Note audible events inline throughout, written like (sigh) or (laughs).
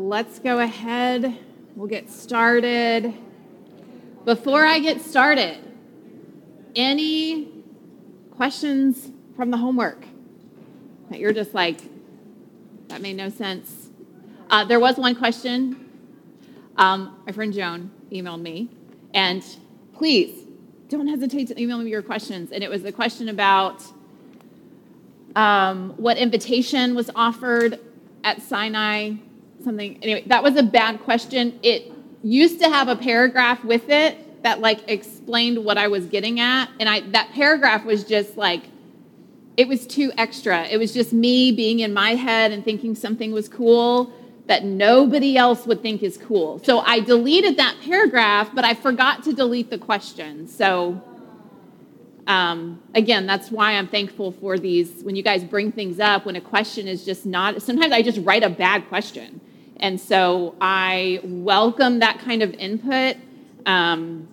let's go ahead. We'll get started. Before I get started, any questions from the homework that you're just like, that made no sense? Uh, there was one question. Um, my friend Joan emailed me, and please don't hesitate to email me your questions. And it was a question about um, what invitation was offered at Sinai. Something anyway. That was a bad question. It used to have a paragraph with it that like explained what I was getting at, and I that paragraph was just like it was too extra. It was just me being in my head and thinking something was cool that nobody else would think is cool. So I deleted that paragraph, but I forgot to delete the question. So um, again, that's why I'm thankful for these. When you guys bring things up, when a question is just not, sometimes I just write a bad question. And so I welcome that kind of input. Um,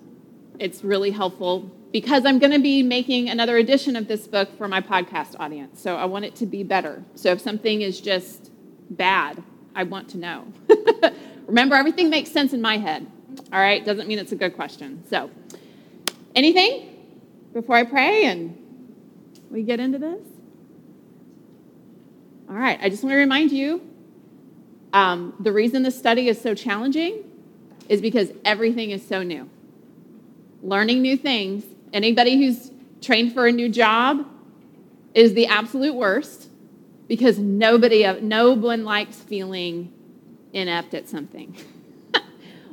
it's really helpful because I'm going to be making another edition of this book for my podcast audience. So I want it to be better. So if something is just bad, I want to know. (laughs) Remember, everything makes sense in my head. All right, doesn't mean it's a good question. So, anything before I pray and we get into this? All right, I just want to remind you um, the reason this study is so challenging is because everything is so new. Learning new things, anybody who's trained for a new job is the absolute worst because nobody, no one likes feeling inept at something. (laughs)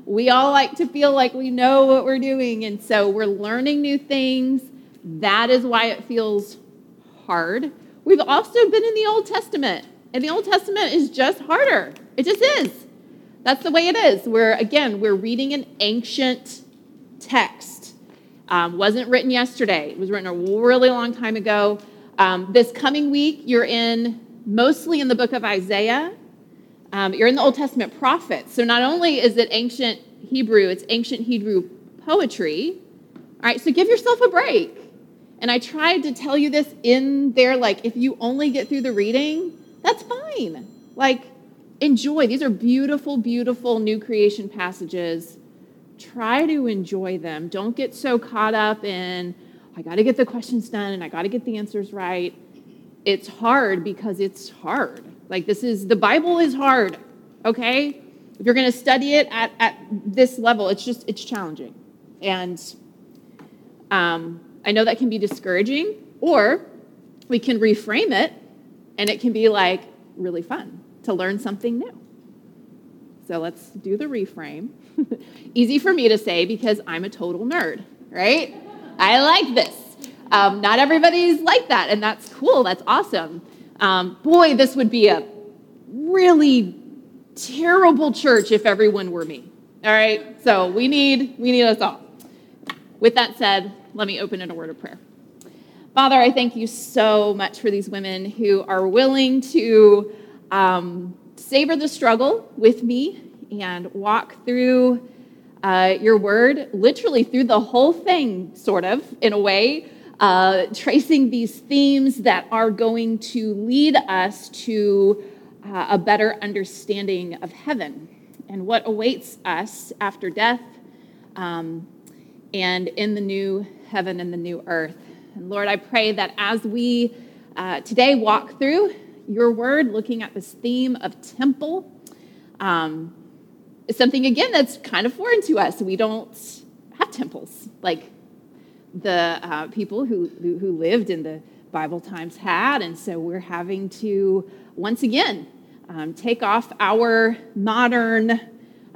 we all like to feel like we know what we're doing, and so we're learning new things. That is why it feels hard. We've also been in the Old Testament, and the Old Testament is just harder. It just is. That's the way it is. We're, again, we're reading an ancient text. Um, wasn't written yesterday, it was written a really long time ago. Um, this coming week, you're in mostly in the book of Isaiah. Um, you're in the Old Testament prophets. So not only is it ancient Hebrew, it's ancient Hebrew poetry. All right, so give yourself a break. And I tried to tell you this in there like, if you only get through the reading, that's fine. Like, enjoy. These are beautiful, beautiful new creation passages. Try to enjoy them. Don't get so caught up in, I got to get the questions done and I got to get the answers right. It's hard because it's hard. Like, this is, the Bible is hard, okay? If you're going to study it at, at this level, it's just, it's challenging. And um, I know that can be discouraging, or we can reframe it and it can be like really fun to learn something new. So let's do the reframe. (laughs) Easy for me to say because I'm a total nerd, right? I like this. Um, not everybody's like that, and that's cool. That's awesome. Um, boy, this would be a really terrible church if everyone were me. All right, so we need we need us all. With that said, let me open in a word of prayer. Father, I thank you so much for these women who are willing to um, savor the struggle with me and walk through uh, your word, literally through the whole thing, sort of, in a way, uh, tracing these themes that are going to lead us to uh, a better understanding of heaven and what awaits us after death um, and in the new heaven and the new earth. And Lord, I pray that as we uh, today walk through your word, looking at this theme of temple, um, is something again that's kind of foreign to us. We don't have temples like the uh, people who, who, lived in the Bible times had. And so we're having to, once again, um, take off our modern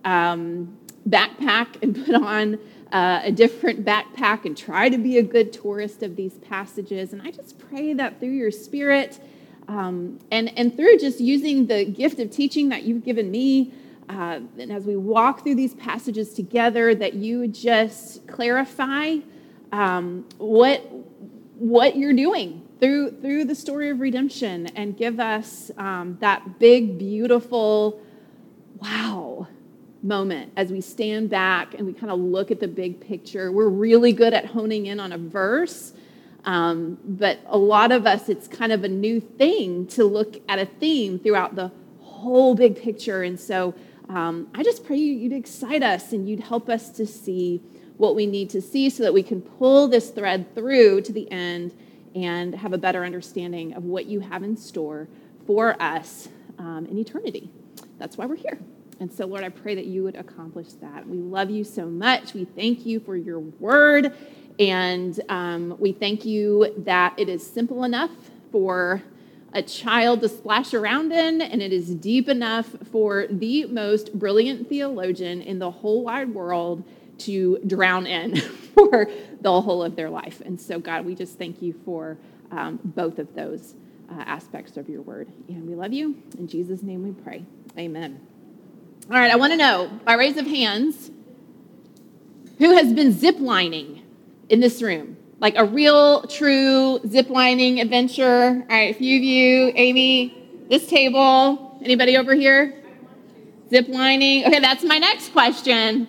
um, backpack and put on uh, a different backpack and try to be a good tourist of these passages. And I just pray that through your spirit um, and, and through just using the gift of teaching that you've given me, uh, and as we walk through these passages together, that you just clarify um, what what you're doing through through the story of redemption and give us um, that big beautiful wow moment as we stand back and we kind of look at the big picture. We're really good at honing in on a verse um, but a lot of us it's kind of a new thing to look at a theme throughout the whole big picture. And so um, I just pray you'd excite us and you'd help us to see what we need to see so that we can pull this thread through to the end and have a better understanding of what you have in store for us um, in eternity. That's why we're here. And so, Lord, I pray that you would accomplish that. We love you so much. We thank you for your word. And um, we thank you that it is simple enough for a child to splash around in, and it is deep enough for the most brilliant theologian in the whole wide world to drown in (laughs) for the whole of their life. And so, God, we just thank you for um, both of those uh, aspects of your word. And we love you. In Jesus' name we pray. Amen. All right, I want to know by raise of hands who has been ziplining in this room? Like a real, true ziplining adventure. All right, a few of you, Amy, this table. Anybody over here? Ziplining. Okay, that's my next question.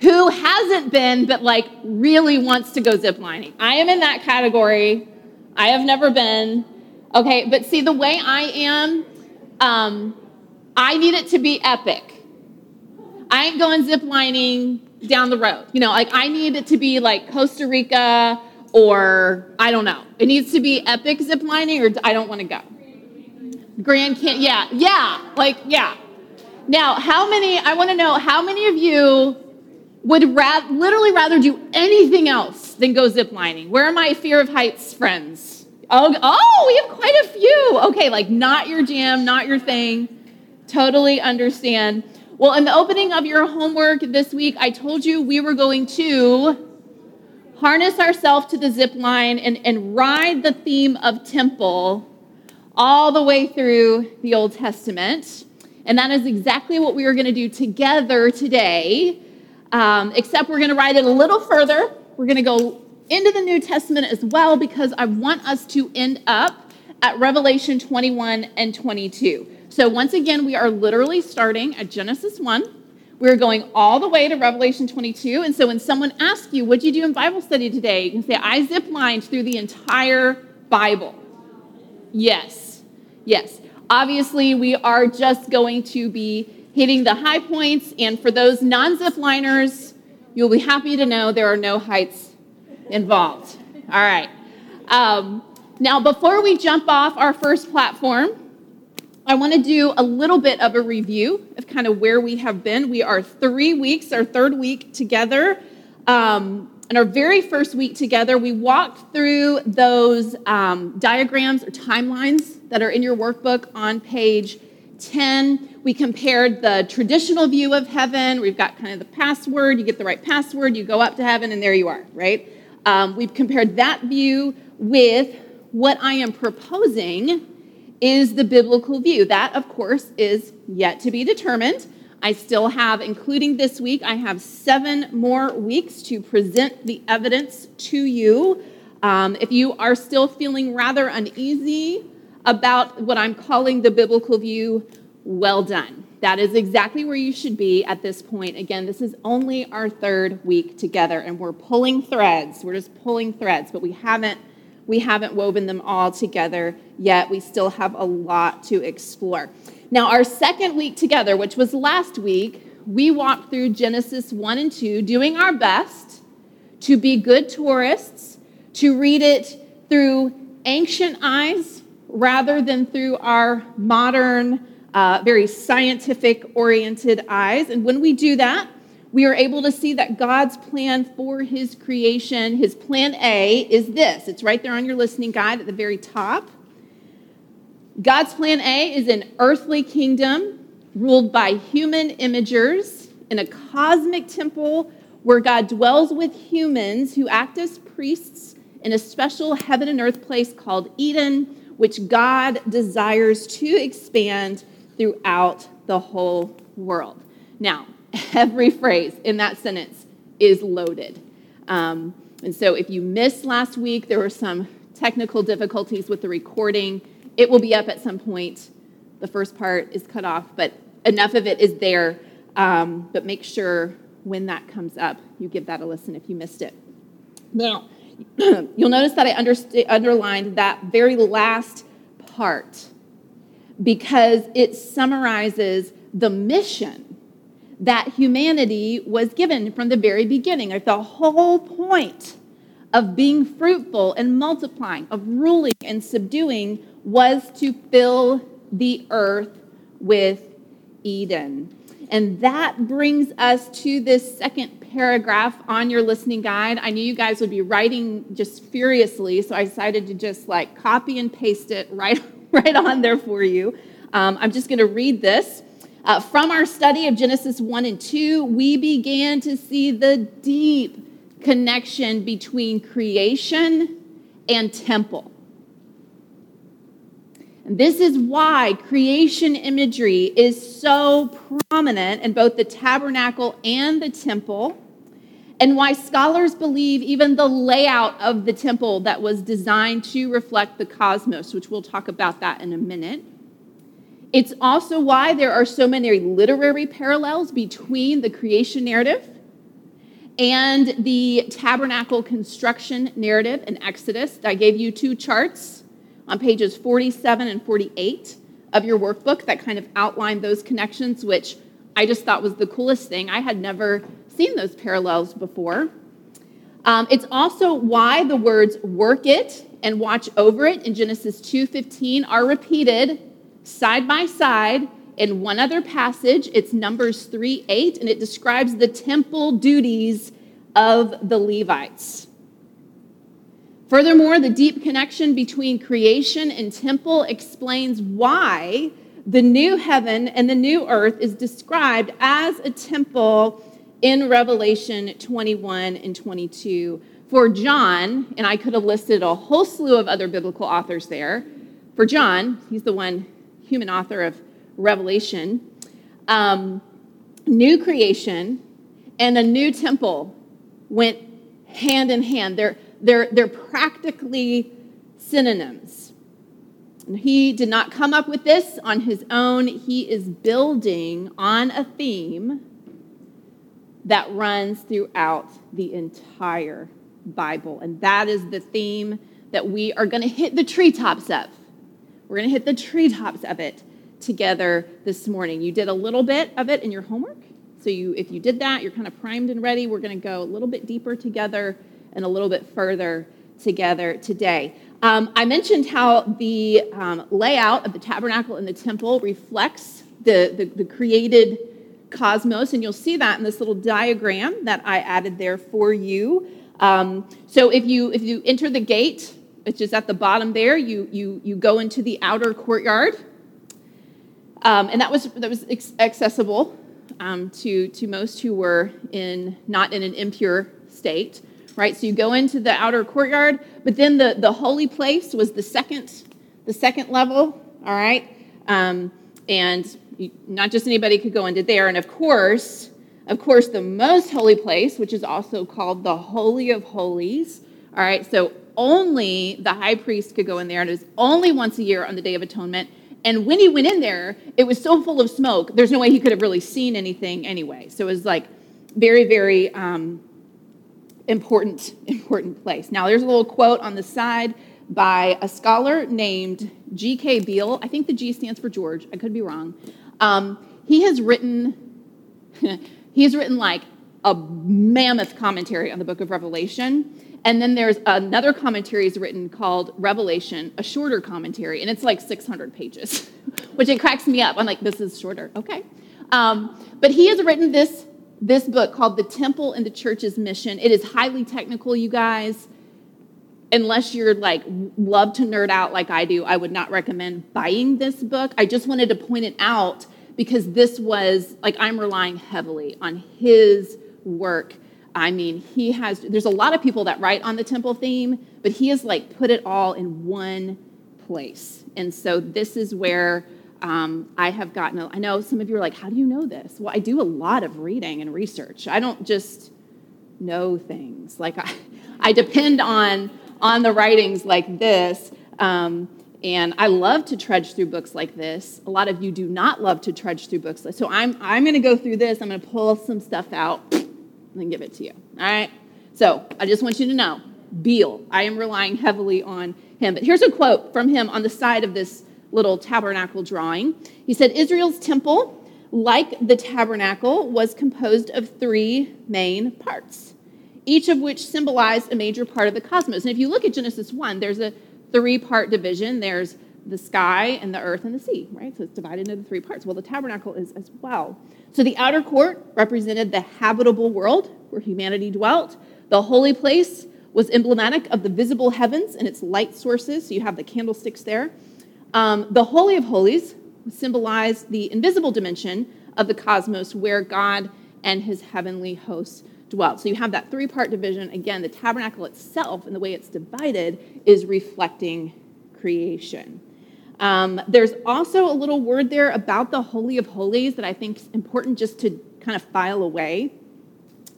Who hasn't been but like really wants to go ziplining? I am in that category. I have never been. Okay, but see, the way I am, um, I need it to be epic. I ain't going ziplining down the road. You know, like I need it to be like Costa Rica or I don't know. It needs to be epic ziplining or I don't want to go. Grand Canyon, yeah, yeah, like, yeah. Now, how many, I want to know how many of you would ra- literally rather do anything else than go ziplining? Where are my fear of heights friends? Oh, oh, we have quite a few. Okay, like not your jam, not your thing. Totally understand. Well, in the opening of your homework this week, I told you we were going to harness ourselves to the zip line and, and ride the theme of temple all the way through the Old Testament. And that is exactly what we are going to do together today, um, except we're going to ride it a little further. We're going to go into the New Testament as well because I want us to end up at Revelation 21 and 22. So, once again, we are literally starting at Genesis 1. We're going all the way to Revelation 22. And so, when someone asks you, What'd you do in Bible study today? You can say, I zip lined through the entire Bible. Yes, yes. Obviously, we are just going to be hitting the high points. And for those non zip liners, you'll be happy to know there are no heights involved. All right. Um, now, before we jump off our first platform, I want to do a little bit of a review of kind of where we have been. We are three weeks, our third week together. Um, our very first week together, we walked through those um, diagrams or timelines that are in your workbook on page 10. We compared the traditional view of heaven. We've got kind of the password. You get the right password, you go up to heaven, and there you are, right? Um, we've compared that view with what I am proposing is the biblical view. That, of course, is yet to be determined. I still have, including this week, I have seven more weeks to present the evidence to you. Um, if you are still feeling rather uneasy about what I'm calling the biblical view, well done. That is exactly where you should be at this point. Again, this is only our third week together, and we're pulling threads. We're just pulling threads, but we haven't we haven't woven them all together yet. We still have a lot to explore. Now, our second week together, which was last week, we walked through Genesis 1 and 2, doing our best to be good tourists, to read it through ancient eyes rather than through our modern, uh, very scientific oriented eyes. And when we do that, we are able to see that God's plan for his creation, his plan A, is this. It's right there on your listening guide at the very top. God's plan A is an earthly kingdom ruled by human imagers in a cosmic temple where God dwells with humans who act as priests in a special heaven and earth place called Eden, which God desires to expand throughout the whole world. Now, every phrase in that sentence is loaded. Um, and so if you missed last week, there were some technical difficulties with the recording. It will be up at some point. The first part is cut off, but enough of it is there. Um, but make sure when that comes up, you give that a listen if you missed it. Now, (clears throat) you'll notice that I underlined that very last part because it summarizes the mission that humanity was given from the very beginning. Like the whole point of being fruitful and multiplying, of ruling and subduing, was to fill the earth with Eden. And that brings us to this second paragraph on your listening guide. I knew you guys would be writing just furiously, so I decided to just like copy and paste it right, (laughs) right on there for you. Um, I'm just going to read this. Uh, from our study of Genesis 1 and 2, we began to see the deep connection between creation and temple. And this is why creation imagery is so prominent in both the tabernacle and the temple, and why scholars believe even the layout of the temple that was designed to reflect the cosmos, which we'll talk about that in a minute. It's also why there are so many literary parallels between the creation narrative and the tabernacle construction narrative in Exodus. I gave you two charts on pages 47 and 48 of your workbook that kind of outlined those connections, which I just thought was the coolest thing. I had never seen those parallels before. Um, it's also why the words work it and watch over it in Genesis 2:15 are repeated side by side in one other passage. It's Numbers 3 8, and it describes the temple duties of the Levites. Furthermore, the deep connection between creation and temple explains why the new heaven and the new earth is described as a temple in Revelation 21 and 22. For John, and I could have listed a whole slew of other biblical authors there. For John, he's the one human author of Revelation, um, new creation and a new temple went hand in hand. They're, they're, they're practically synonyms. And he did not come up with this on his own. He is building on a theme that runs throughout the entire Bible. And that is the theme that we are going to hit the treetops of. We're going to hit the treetops of it together this morning. You did a little bit of it in your homework. So you, if you did that, you're kind of primed and ready. We're going to go a little bit deeper together and a little bit further together today. Um, I mentioned how the um, layout of the tabernacle and the temple reflects the, the, the, created cosmos, and you'll see that in this little diagram that I added there for you. Um, so if you if you enter the gate, which is at the bottom there, you you you go into the outer courtyard, um, and that was that was accessible um, to to most who were in not in an impure state right? So you go into the outer courtyard, but then the, the holy place was the second, the second level, all right? Um, and you, not just anybody could go into there. And of course, of course, the most holy place, which is also called the Holy of Holies, all right? So only the high priest could go in there, and it was only once a year on the Day of Atonement. And when he went in there, it was so full of smoke, there's no way he could have really seen anything anyway. So it was like very, very um, important, important place. Now, there's a little quote on the side by a scholar named G.K. Beale. I think the G stands for George. I could be wrong. Um, he has written, (laughs) he has written like a mammoth commentary on the book of Revelation. And then there's another commentary he's written called Revelation, a shorter commentary, and it's like 600 pages, (laughs) which it cracks me up. I'm like, this is shorter. Okay. Um, but he has written this this book called The Temple and the Church's Mission. It is highly technical, you guys. Unless you're like love to nerd out like I do, I would not recommend buying this book. I just wanted to point it out because this was like I'm relying heavily on his work. I mean, he has there's a lot of people that write on the temple theme, but he has like put it all in one place. And so this is where um, I have gotten, I know some of you are like, how do you know this? Well, I do a lot of reading and research. I don't just know things. Like, I, I depend on, on the writings like this. Um, and I love to trudge through books like this. A lot of you do not love to trudge through books. So I'm, I'm going to go through this. I'm going to pull some stuff out and give it to you. All right? So I just want you to know Beale, I am relying heavily on him. But here's a quote from him on the side of this little tabernacle drawing. He said Israel's temple, like the tabernacle, was composed of three main parts, each of which symbolized a major part of the cosmos. And if you look at Genesis 1, there's a three part division. There's the sky and the earth and the sea, right? So it's divided into three parts. Well, the tabernacle is as well. So the outer court represented the habitable world where humanity dwelt. The holy place was emblematic of the visible heavens and its light sources. So you have the candlesticks there. Um, the Holy of Holies symbolized the invisible dimension of the cosmos where God and his heavenly hosts dwelt. So you have that three part division. Again, the tabernacle itself and the way it's divided is reflecting creation. Um, there's also a little word there about the Holy of Holies that I think is important just to kind of file away.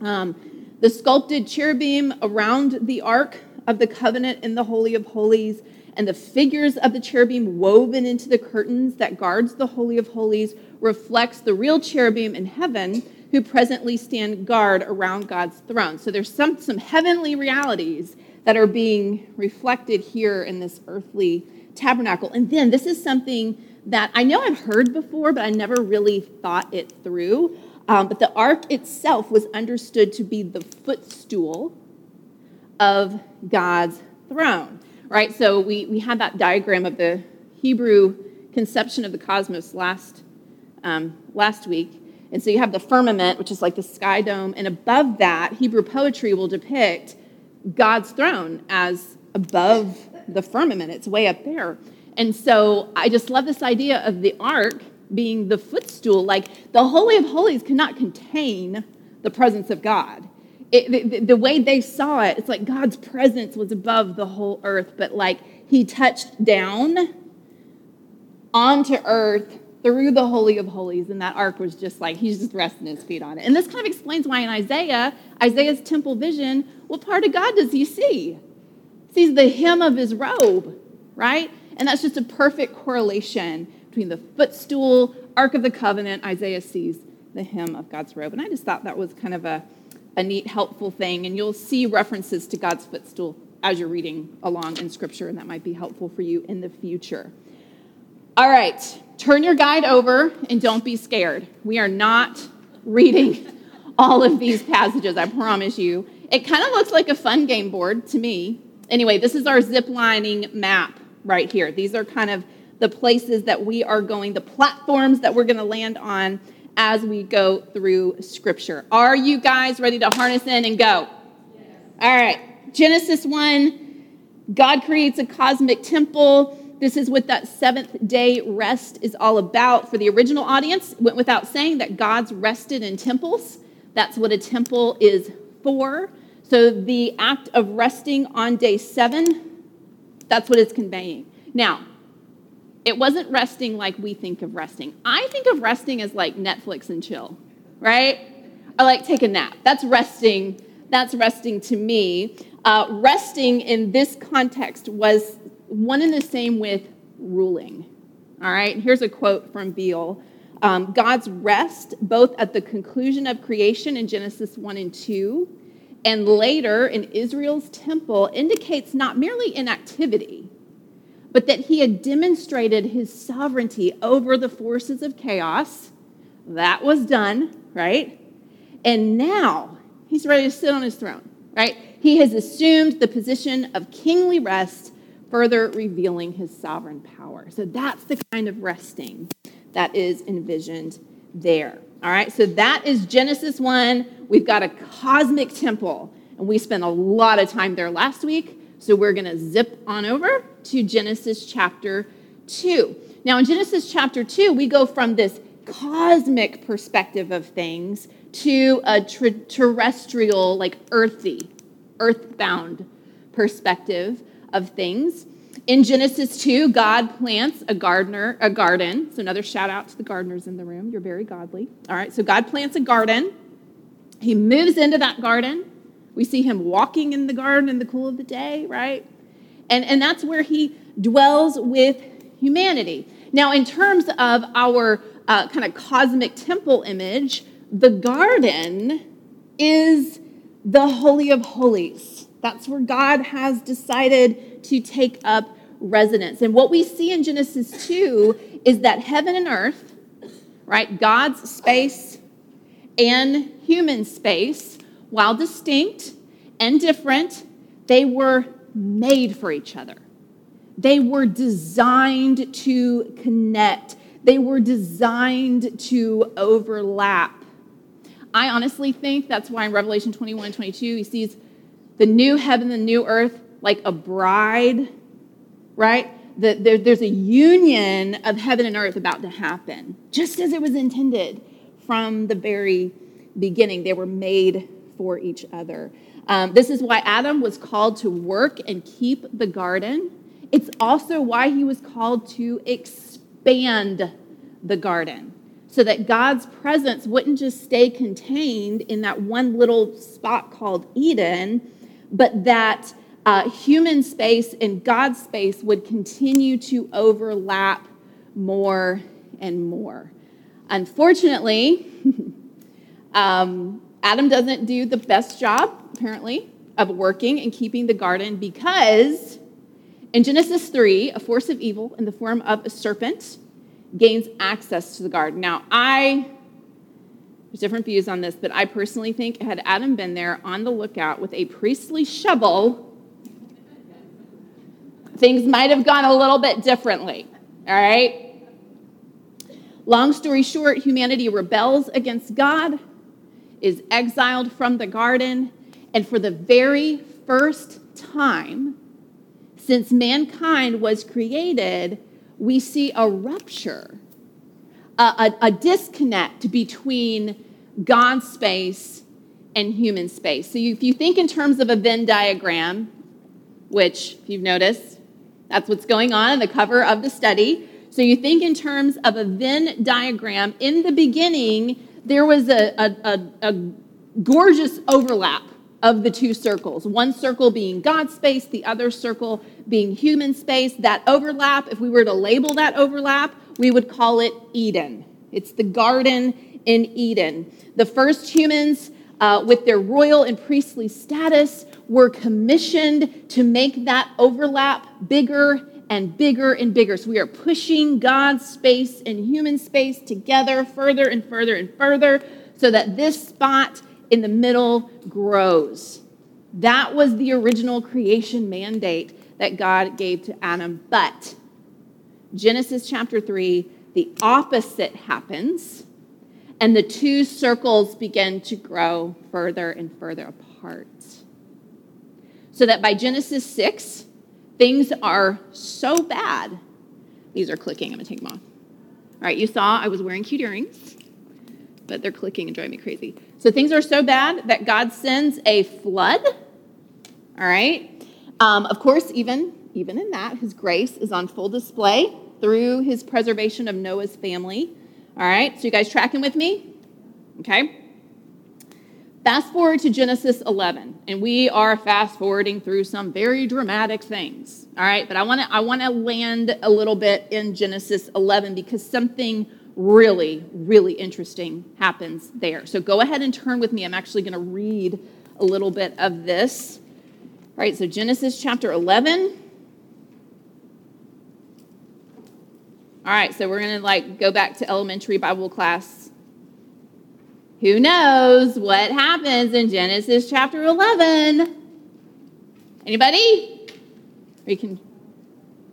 Um, the sculpted cherubim around the Ark of the Covenant in the Holy of Holies and the figures of the cherubim woven into the curtains that guards the Holy of Holies reflects the real cherubim in heaven who presently stand guard around God's throne. So there's some, some heavenly realities that are being reflected here in this earthly tabernacle. And then this is something that I know I've heard before, but I never really thought it through. Um, but the ark itself was understood to be the footstool of God's throne, right? So we, we had that diagram of the Hebrew conception of the cosmos last, um, last week. And so you have the firmament, which is like the sky dome, and above that, Hebrew poetry will depict God's throne as above the firmament. It's way up there. And so I just love this idea of the ark being the footstool. Like the Holy of Holies cannot contain the presence of God. It, the, the, way they saw it, it's like God's presence was above the whole earth, but like he touched down onto earth through the Holy of Holies, and that ark was just like he's just resting his feet on it. And this kind of explains why in Isaiah, Isaiah's temple vision, what part of God does he see? Sees the hem of his robe, right? And that's just a perfect correlation between the footstool, Ark of the Covenant, Isaiah sees the hem of God's robe. And I just thought that was kind of a, a neat, helpful thing. And you'll see references to God's footstool as you're reading along in Scripture, and that might be helpful for you in the future. All right, turn your guide over and don't be scared. We are not reading (laughs) all of these passages, I promise you. It kind of looks like a fun game board to me. Anyway, this is our zip lining map right here. These are kind of the places that we are going, the platforms that we're going to land on as we go through Scripture. Are you guys ready to harness in and go? Yes. All right. Genesis 1, God creates a cosmic temple. This is what that seventh day rest is all about. For the original audience, went without saying that God's rested in temples. That's what a temple is for. So the act of resting on day seven, that's what it's conveying. Now, it wasn't resting like we think of resting. I think of resting as like Netflix and chill, right? Or like take a nap. That's resting. That's resting to me. Uh, resting in this context was one and the same with ruling. All right, here's a quote from Beale. Um, God's rest, both at the conclusion of creation in Genesis 1 and 2, and later in Israel's temple, indicates not merely inactivity, but that he had demonstrated his sovereignty over the forces of chaos. That was done, right? And now he's ready to sit on his throne, right? He has assumed the position of kingly rest, further revealing his sovereign power. So that's the kind of resting that is envisioned there. All right, so that is Genesis 1. We've got a cosmic temple, and we spent a lot of time there last week. So we're going to zip on over to Genesis chapter 2. Now, in Genesis chapter 2, we go from this cosmic perspective of things to a ter- terrestrial, like earthy, earthbound perspective of things. In Genesis 2, God plants a gardener, a garden. So another shout out to the gardeners in the room. You're very godly. All right, so God plants a garden. He moves into that garden. We see him walking in the garden in the cool of the day, right? And, and that's where he dwells with humanity. Now, in terms of our uh, kind of cosmic temple image, the garden is the Holy of Holies. That's where God has decided to take up residence. And what we see in Genesis 2 is that heaven and earth, right, God's space and human space, while distinct and different, they were made for each other. They were designed to connect, they were designed to overlap. I honestly think that's why in Revelation 21 and 22, he sees the new heaven, the new earth, like a bride, right? The, there, there's a union of heaven and earth about to happen, just as it was intended from the very beginning. They were made for each other. Um, this is why Adam was called to work and keep the garden. It's also why he was called to expand the garden so that God's presence wouldn't just stay contained in that one little spot called Eden, but that uh, human space and God's space would continue to overlap more and more. Unfortunately, um, Adam doesn't do the best job, apparently, of working and keeping the garden because in Genesis 3, a force of evil in the form of a serpent gains access to the garden. Now, I, there's different views on this, but I personally think had Adam been there on the lookout with a priestly shovel, things might have gone a little bit differently. All right? Long story short, humanity rebels against God, is exiled from the garden, and for the very first time since mankind was created, we see a rupture, a, a, a disconnect between God's space and human space. So, you, if you think in terms of a Venn diagram, which, if you've noticed, that's what's going on in the cover of the study. So, you think in terms of a Venn diagram. In the beginning, there was a, a, a, a gorgeous overlap of the two circles. One circle being God's space, the other circle being human space. That overlap, if we were to label that overlap, we would call it Eden. It's the garden in Eden. The first humans, uh, with their royal and priestly status, were commissioned to make that overlap bigger and bigger and bigger. So we are pushing God's space and human space together further and further and further so that this spot in the middle grows. That was the original creation mandate that God gave to Adam. But Genesis chapter 3, the opposite happens, and the two circles begin to grow further and further apart. So that by Genesis 6, things are so bad. These are clicking. I'm going to take them off. All right, you saw I was wearing cute earrings, but they're clicking and driving me crazy. So things are so bad that God sends a flood. All right. Um, of course, even even in that, His grace is on full display through His preservation of Noah's family. All right. So you guys tracking with me? Okay. Fast forward to Genesis 11, and we are fast forwarding through some very dramatic things. All right, but I want to I want to land a little bit in Genesis 11 because something really, really interesting happens there. So go ahead and turn with me. I'm actually going to read a little bit of this. All right, so Genesis chapter 11. All right, so we're going to like go back to elementary Bible class. Who knows what happens in Genesis chapter 11? Anybody? We can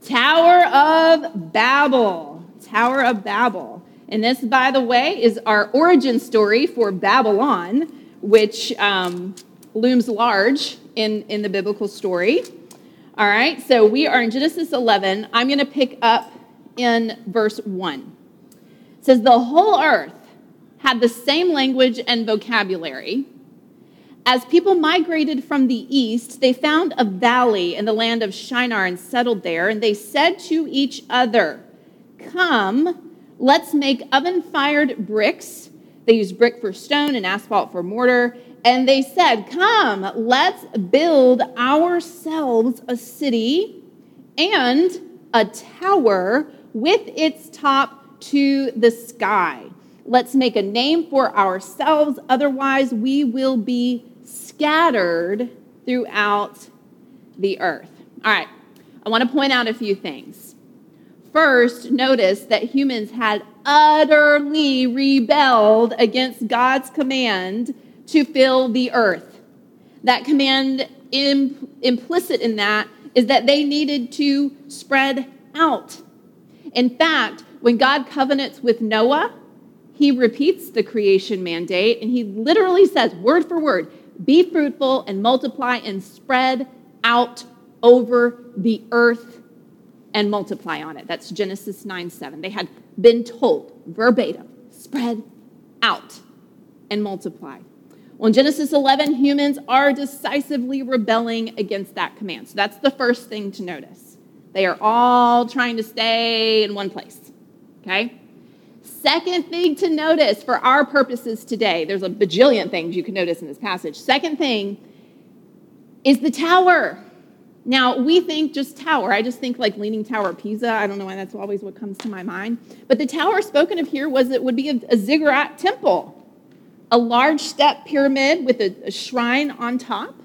Tower of Babel. Tower of Babel. And this, by the way, is our origin story for Babylon, which um, looms large in, in the biblical story. All right, so we are in Genesis 11. I'm going to pick up in verse 1. It says, The whole earth had the same language and vocabulary. As people migrated from the east, they found a valley in the land of Shinar and settled there, and they said to each other, Come, Let's make oven fired bricks. They used brick for stone and asphalt for mortar. And they said, Come, let's build ourselves a city and a tower with its top to the sky. Let's make a name for ourselves, otherwise, we will be scattered throughout the earth. All right. I want to point out a few things. First, notice that humans had utterly rebelled against God's command to fill the earth. That command, implicit in that, is that they needed to spread out. In fact, when God covenants with Noah, he repeats the creation mandate and he literally says, word for word, be fruitful and multiply and spread out over the earth and multiply on it. That's Genesis 9 7. They had been told verbatim, spread out and multiply. Well, in Genesis 11, humans are decisively rebelling against that command. So that's the first thing to notice. They are all trying to stay in one place. Okay? Second thing to notice for our purposes today, there's a bajillion things you can notice in this passage. Second thing is the tower. Now, we think just tower. I just think like Leaning Tower of Pisa. I don't know why that's always what comes to my mind. But the tower spoken of here was it would be a, a ziggurat temple, a large step pyramid with a, a shrine on top.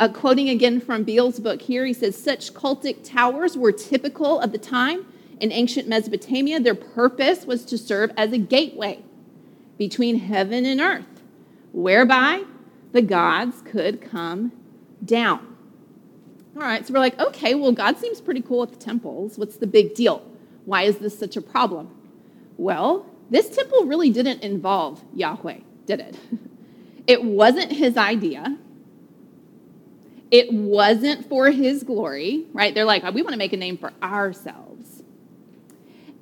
Uh, quoting again from Beale's book here, he says, Such cultic towers were typical of the time in ancient Mesopotamia. Their purpose was to serve as a gateway between heaven and earth, whereby the gods could come down. All right, so we're like, okay, well, God seems pretty cool at the temples. What's the big deal? Why is this such a problem? Well, this temple really didn't involve Yahweh, did it? (laughs) It wasn't his idea. It wasn't for his glory, right? They're like, we want to make a name for ourselves.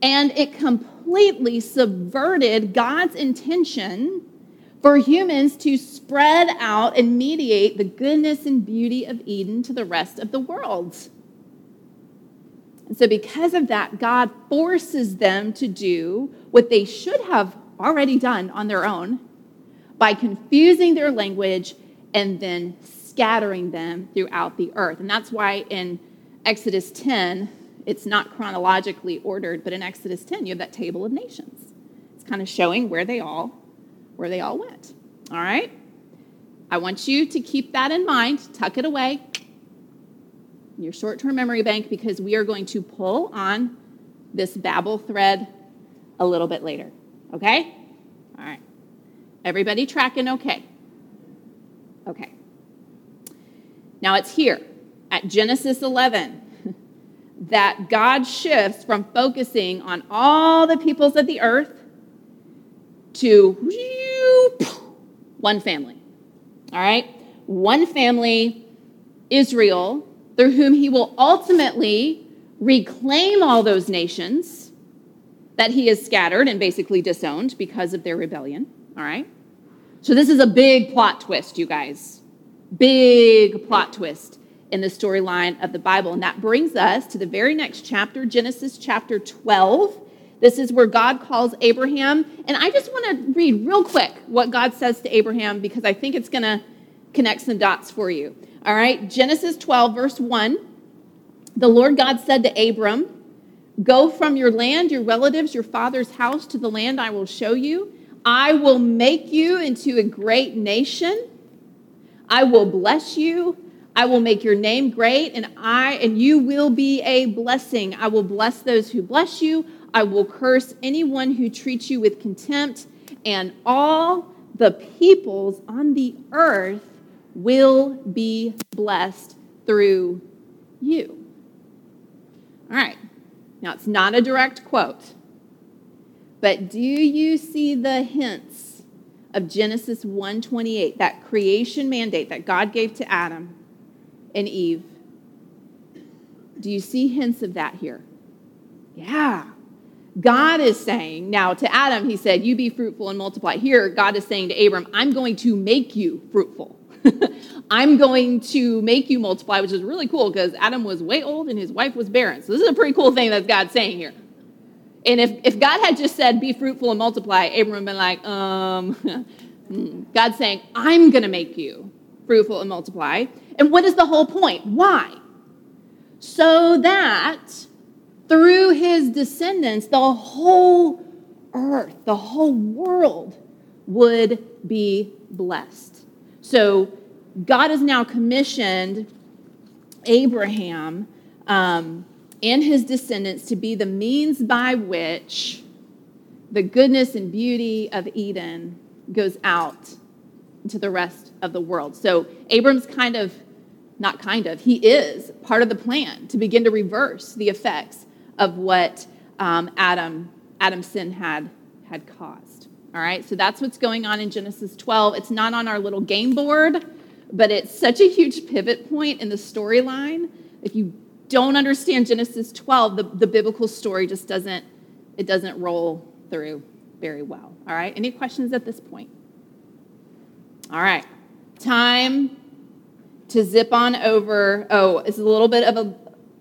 And it completely subverted God's intention for humans to spread out and mediate the goodness and beauty of Eden to the rest of the world. And so, because of that, God forces them to do what they should have already done on their own by confusing their language and then scattering them throughout the earth. And that's why in Exodus 10, it's not chronologically ordered, but in Exodus 10, you have that table of nations. It's kind of showing where they all where they all went. All right? I want you to keep that in mind, tuck it away in your short term memory bank because we are going to pull on this Babel thread a little bit later. Okay? All right. Everybody tracking okay? Okay. Now it's here at Genesis 11 that God shifts from focusing on all the peoples of the earth to one family. All right? One family, Israel, through whom he will ultimately reclaim all those nations that he has scattered and basically disowned because of their rebellion. All right? So, this is a big plot twist, you guys. Big plot twist in the storyline of the Bible. And that brings us to the very next chapter, Genesis chapter 12. This is where God calls Abraham. And I just want to read real quick what God says to Abraham because I think it's going to connect some dots for you. All right, Genesis 12, verse 1. The Lord God said to Abram, Go from your land, your relatives, your father's house to the land I will show you. I will make you into a great nation. I will bless you. I will make your name great, and I and you will be a blessing. I will bless those who bless you. I will curse anyone who treats you with contempt, and all the peoples on the earth will be blessed through you. All right. Now, it's not a direct quote, but do you see the hints of Genesis 1:28, that creation mandate that God gave to Adam and Eve? Do you see hints of that here? Yeah. God is saying, now to Adam, he said, You be fruitful and multiply. Here, God is saying to Abram, I'm going to make you fruitful. (laughs) I'm going to make you multiply, which is really cool because Adam was way old and his wife was barren. So, this is a pretty cool thing that God's saying here. And if, if God had just said, Be fruitful and multiply, Abram would have been like, um, (laughs) hmm. God's saying, I'm going to make you fruitful and multiply. And what is the whole point? Why? So that through his descendants, the whole earth, the whole world would be blessed. So God has now commissioned Abraham um, and his descendants to be the means by which the goodness and beauty of Eden goes out to the rest of the world. So Abram's kind of, not kind of, he is part of the plan to begin to reverse the effects of what um, Adam, Adam's sin had, had caused. All right, so that's what's going on in Genesis 12. It's not on our little game board, but it's such a huge pivot point in the storyline. If you don't understand Genesis 12, the, the biblical story just doesn't, it doesn't roll through very well. All right, any questions at this point? All right, time to zip on over. Oh, it's a little bit of a,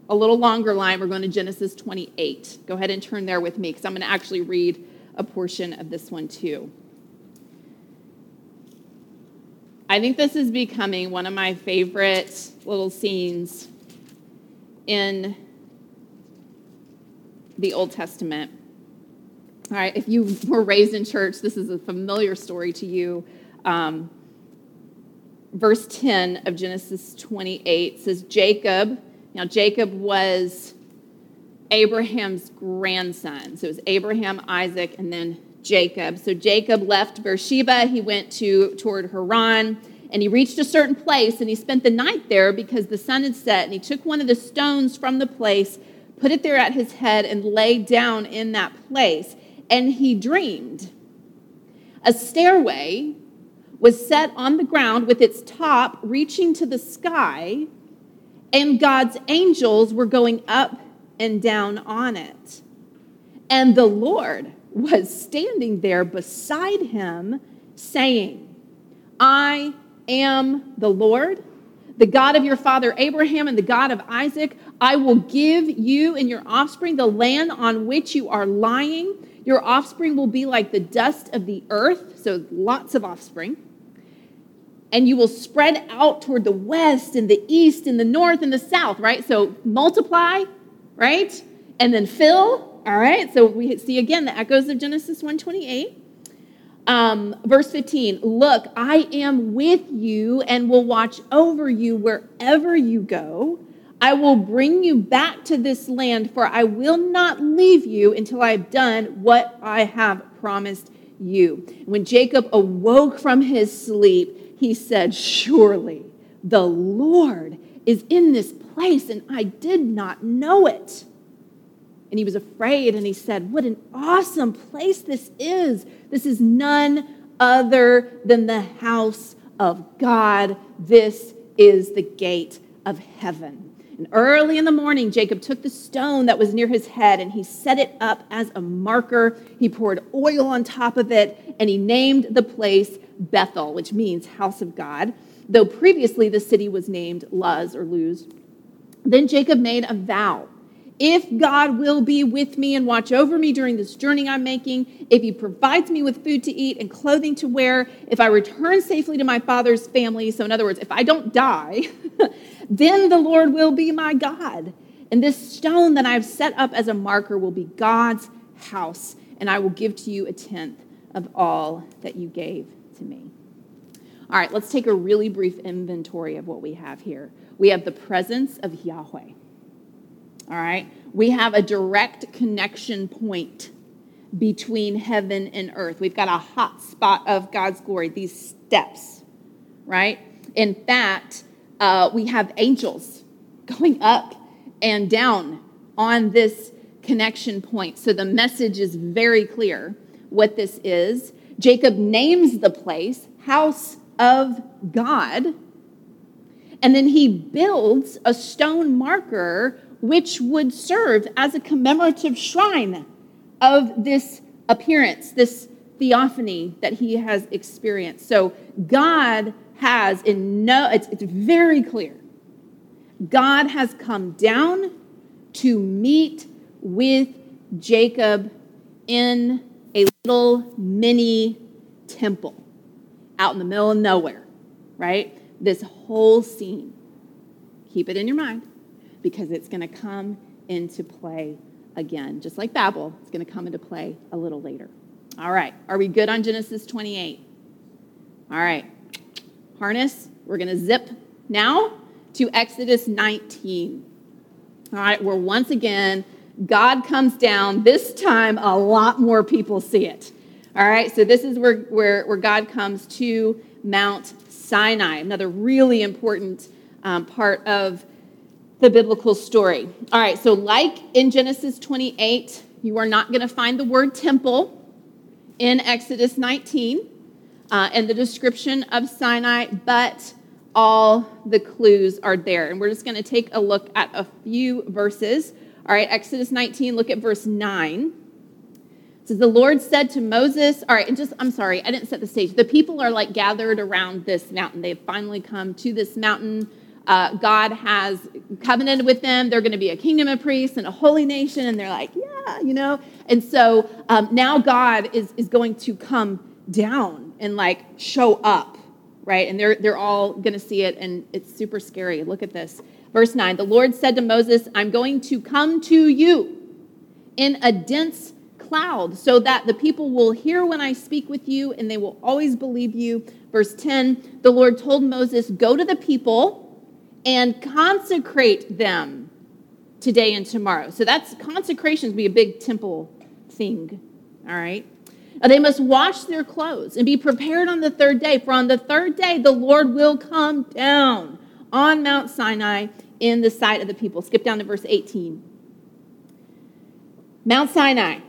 a little longer line. We're going to Genesis 28. Go ahead and turn there with me because I'm going to actually read a portion of this one too. I think this is becoming one of my favorite little scenes in the Old Testament. All right, if you were raised in church, this is a familiar story to you. Um, verse 10 of Genesis 28 says, Jacob, now Jacob was Abraham's grandson. So it was Abraham, Isaac, and then Jacob. So Jacob left Beersheba. He went to toward Haran, and he reached a certain place, and he spent the night there because the sun had set. And he took one of the stones from the place, put it there at his head, and lay down in that place. And he dreamed. A stairway was set on the ground with its top reaching to the sky, and God's angels were going up and down on it. And the Lord was standing there beside him, saying, I am the Lord, the God of your father Abraham and the God of Isaac. I will give you and your offspring the land on which you are lying. Your offspring will be like the dust of the earth, so lots of offspring. And you will spread out toward the west and the east and the north and the south, right? So multiply, right? And then fill, all right? So we see again the echoes of Genesis 128. Um, verse 15 Look, I am with you and will watch over you wherever you go. I will bring you back to this land, for I will not leave you until I have done what I have promised you. When Jacob awoke from his sleep, he said, Surely the Lord is in this place, and I did not know it. And he was afraid, and he said, What an awesome place this is! This is none other than the house of God. This is the gate of heaven. And early in the morning, Jacob took the stone that was near his head and he set it up as a marker. He poured oil on top of it and he named the place Bethel, which means house of God, though previously the city was named Luz or Luz. Then Jacob made a vow. If God will be with me and watch over me during this journey I'm making, if he provides me with food to eat and clothing to wear, if I return safely to my father's family, so in other words, if I don't die, (laughs) then the Lord will be my God. And this stone that I've set up as a marker will be God's house, and I will give to you a tenth of all that you gave to me. All right, let's take a really brief inventory of what we have here. We have the presence of Yahweh. All right, we have a direct connection point between heaven and earth. We've got a hot spot of God's glory, these steps, right? In fact, uh, we have angels going up and down on this connection point. So the message is very clear what this is. Jacob names the place house of God. And then he builds a stone marker which would serve as a commemorative shrine of this appearance, this theophany that he has experienced. So God has, in no, it's, it's very clear, God has come down to meet with Jacob in little mini temple out in the middle of nowhere, right? This whole scene. Keep it in your mind because it's going to come into play again. Just like Babel, it's going to come into play a little later. All right, are we good on Genesis 28? All right, harness, we're going to zip now to Exodus 19. All right, we're once again, God comes down. This time, a lot more people see it. All right, so this is where, where, where God comes to Mount Sinai, another really important um, part of the biblical story. All right, so like in Genesis 28, you are not going to find the word temple in Exodus 19 uh, and the description of Sinai, but all the clues are there. And we're just going to take a look at a few verses. All right, Exodus 19, look at verse 9. It says, The Lord said to Moses, All right, and just, I'm sorry, I didn't set the stage. The people are like gathered around this mountain. They've finally come to this mountain. Uh, God has covenanted with them. They're going to be a kingdom of priests and a holy nation. And they're like, Yeah, you know. And so um, now God is, is going to come down and like show up right? And they're, they're all going to see it, and it's super scary. Look at this. Verse 9 The Lord said to Moses, I'm going to come to you in a dense cloud so that the people will hear when I speak with you and they will always believe you. Verse 10 The Lord told Moses, Go to the people and consecrate them today and tomorrow. So that's consecration to be a big temple thing. All right. Uh, they must wash their clothes and be prepared on the third day, for on the third day the Lord will come down on Mount Sinai in the sight of the people. Skip down to verse 18. Mount Sinai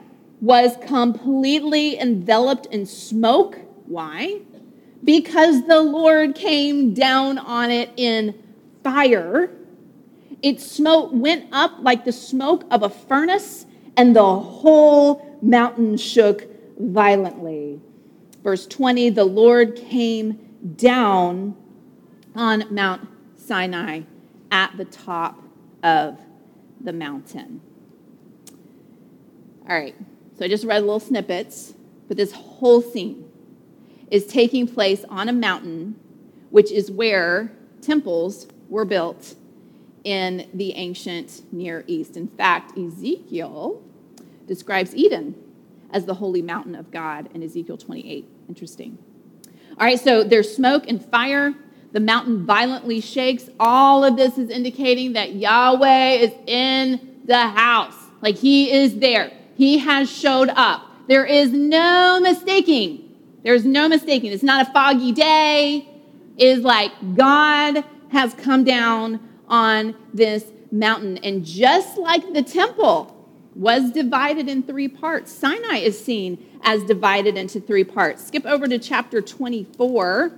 was completely enveloped in smoke. Why? Because the Lord came down on it in fire. Its smoke went up like the smoke of a furnace, and the whole mountain shook violently. Verse 20 the Lord came down on Mount Sinai at the top of the mountain. All right, so I just read little snippets, but this whole scene is taking place on a mountain, which is where temples were built in the ancient Near East. In fact, Ezekiel describes Eden as the holy mountain of God in Ezekiel 28. Interesting. All right, so there's smoke and fire. The mountain violently shakes. All of this is indicating that Yahweh is in the house. Like he is there. He has showed up. There is no mistaking. There's no mistaking. It's not a foggy day. It is like God has come down on this mountain. And just like the temple, was divided in three parts. Sinai is seen as divided into three parts. Skip over to chapter 24,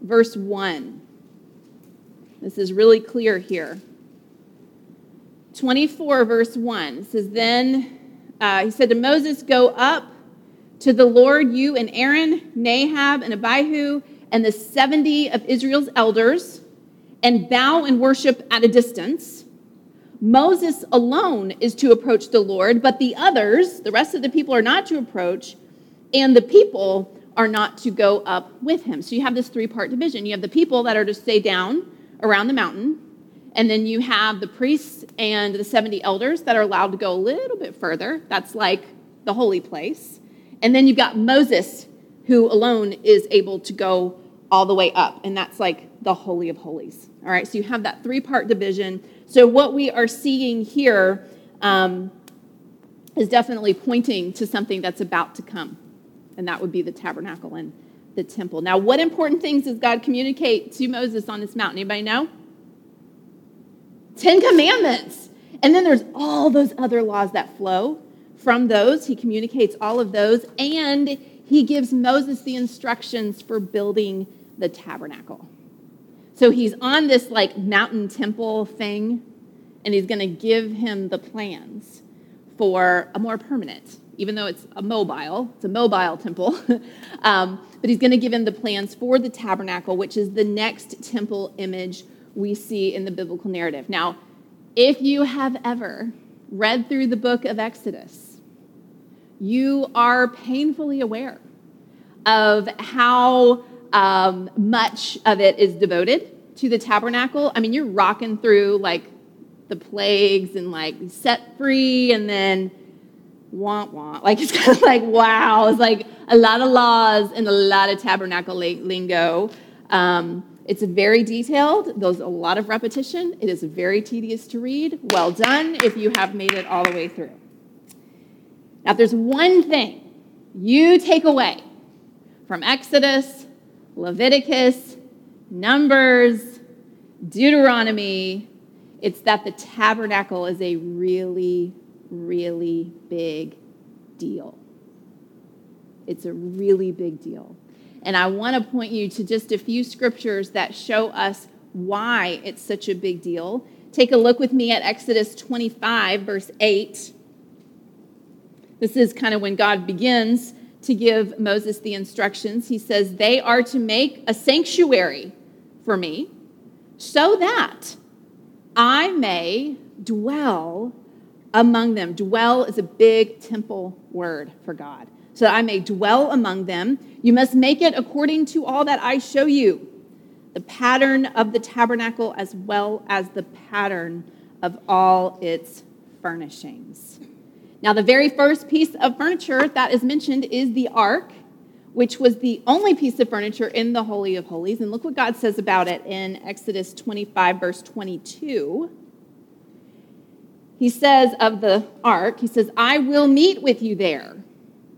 verse 1. This is really clear here. 24, verse 1 says, Then uh, he said to Moses, Go up to the Lord, you and Aaron, Nadab, and Abihu, and the 70 of Israel's elders, and bow and worship at a distance. Moses alone is to approach the Lord, but the others, the rest of the people, are not to approach, and the people are not to go up with him. So you have this three part division. You have the people that are to stay down around the mountain, and then you have the priests and the 70 elders that are allowed to go a little bit further. That's like the holy place. And then you've got Moses, who alone is able to go all the way up, and that's like the Holy of Holies. All right, so you have that three part division. So, what we are seeing here um, is definitely pointing to something that's about to come, and that would be the tabernacle and the temple. Now, what important things does God communicate to Moses on this mountain? Anybody know? Ten Commandments. And then there's all those other laws that flow from those. He communicates all of those, and he gives Moses the instructions for building the tabernacle. So he's on this like mountain temple thing, and he's going to give him the plans for a more permanent, even though it's a mobile, it's a mobile temple. (laughs) um, but he's going to give him the plans for the tabernacle, which is the next temple image we see in the biblical narrative. Now, if you have ever read through the book of Exodus, you are painfully aware of how um, much of it is devoted to the tabernacle. I mean, you're rocking through like the plagues and like set free and then want want. Like it's (laughs) kind of like wow. It's like a lot of laws and a lot of tabernacle lingo. Um, It's very detailed. There's a lot of repetition. It is very tedious to read. Well done if you have made it all the way through. Now, if there's one thing you take away from Exodus, Leviticus, Numbers, Deuteronomy, it's that the tabernacle is a really, really big deal. It's a really big deal. And I want to point you to just a few scriptures that show us why it's such a big deal. Take a look with me at Exodus 25, verse 8. This is kind of when God begins to give Moses the instructions. He says, They are to make a sanctuary for me so that I may dwell among them. Dwell is a big temple word for God. So that I may dwell among them. You must make it according to all that I show you the pattern of the tabernacle as well as the pattern of all its furnishings. Now, the very first piece of furniture that is mentioned is the ark, which was the only piece of furniture in the Holy of Holies. And look what God says about it in Exodus 25, verse 22. He says of the ark, He says, I will meet with you there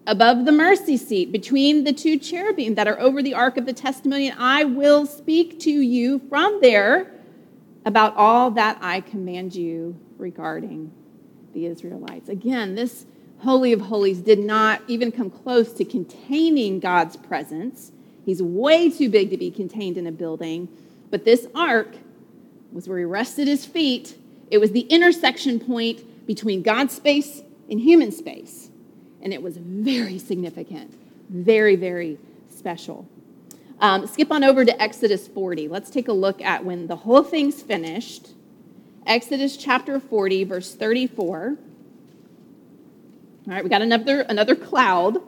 above the mercy seat between the two cherubim that are over the ark of the testimony, and I will speak to you from there about all that I command you regarding the Israelites. Again, this Holy of Holies did not even come close to containing God's presence. He's way too big to be contained in a building. But this ark was where he rested his feet. It was the intersection point between God's space and human space. And it was very significant, very, very special. Um, skip on over to Exodus 40. Let's take a look at when the whole thing's finished Exodus chapter 40, verse 34. All right, we got another, another cloud,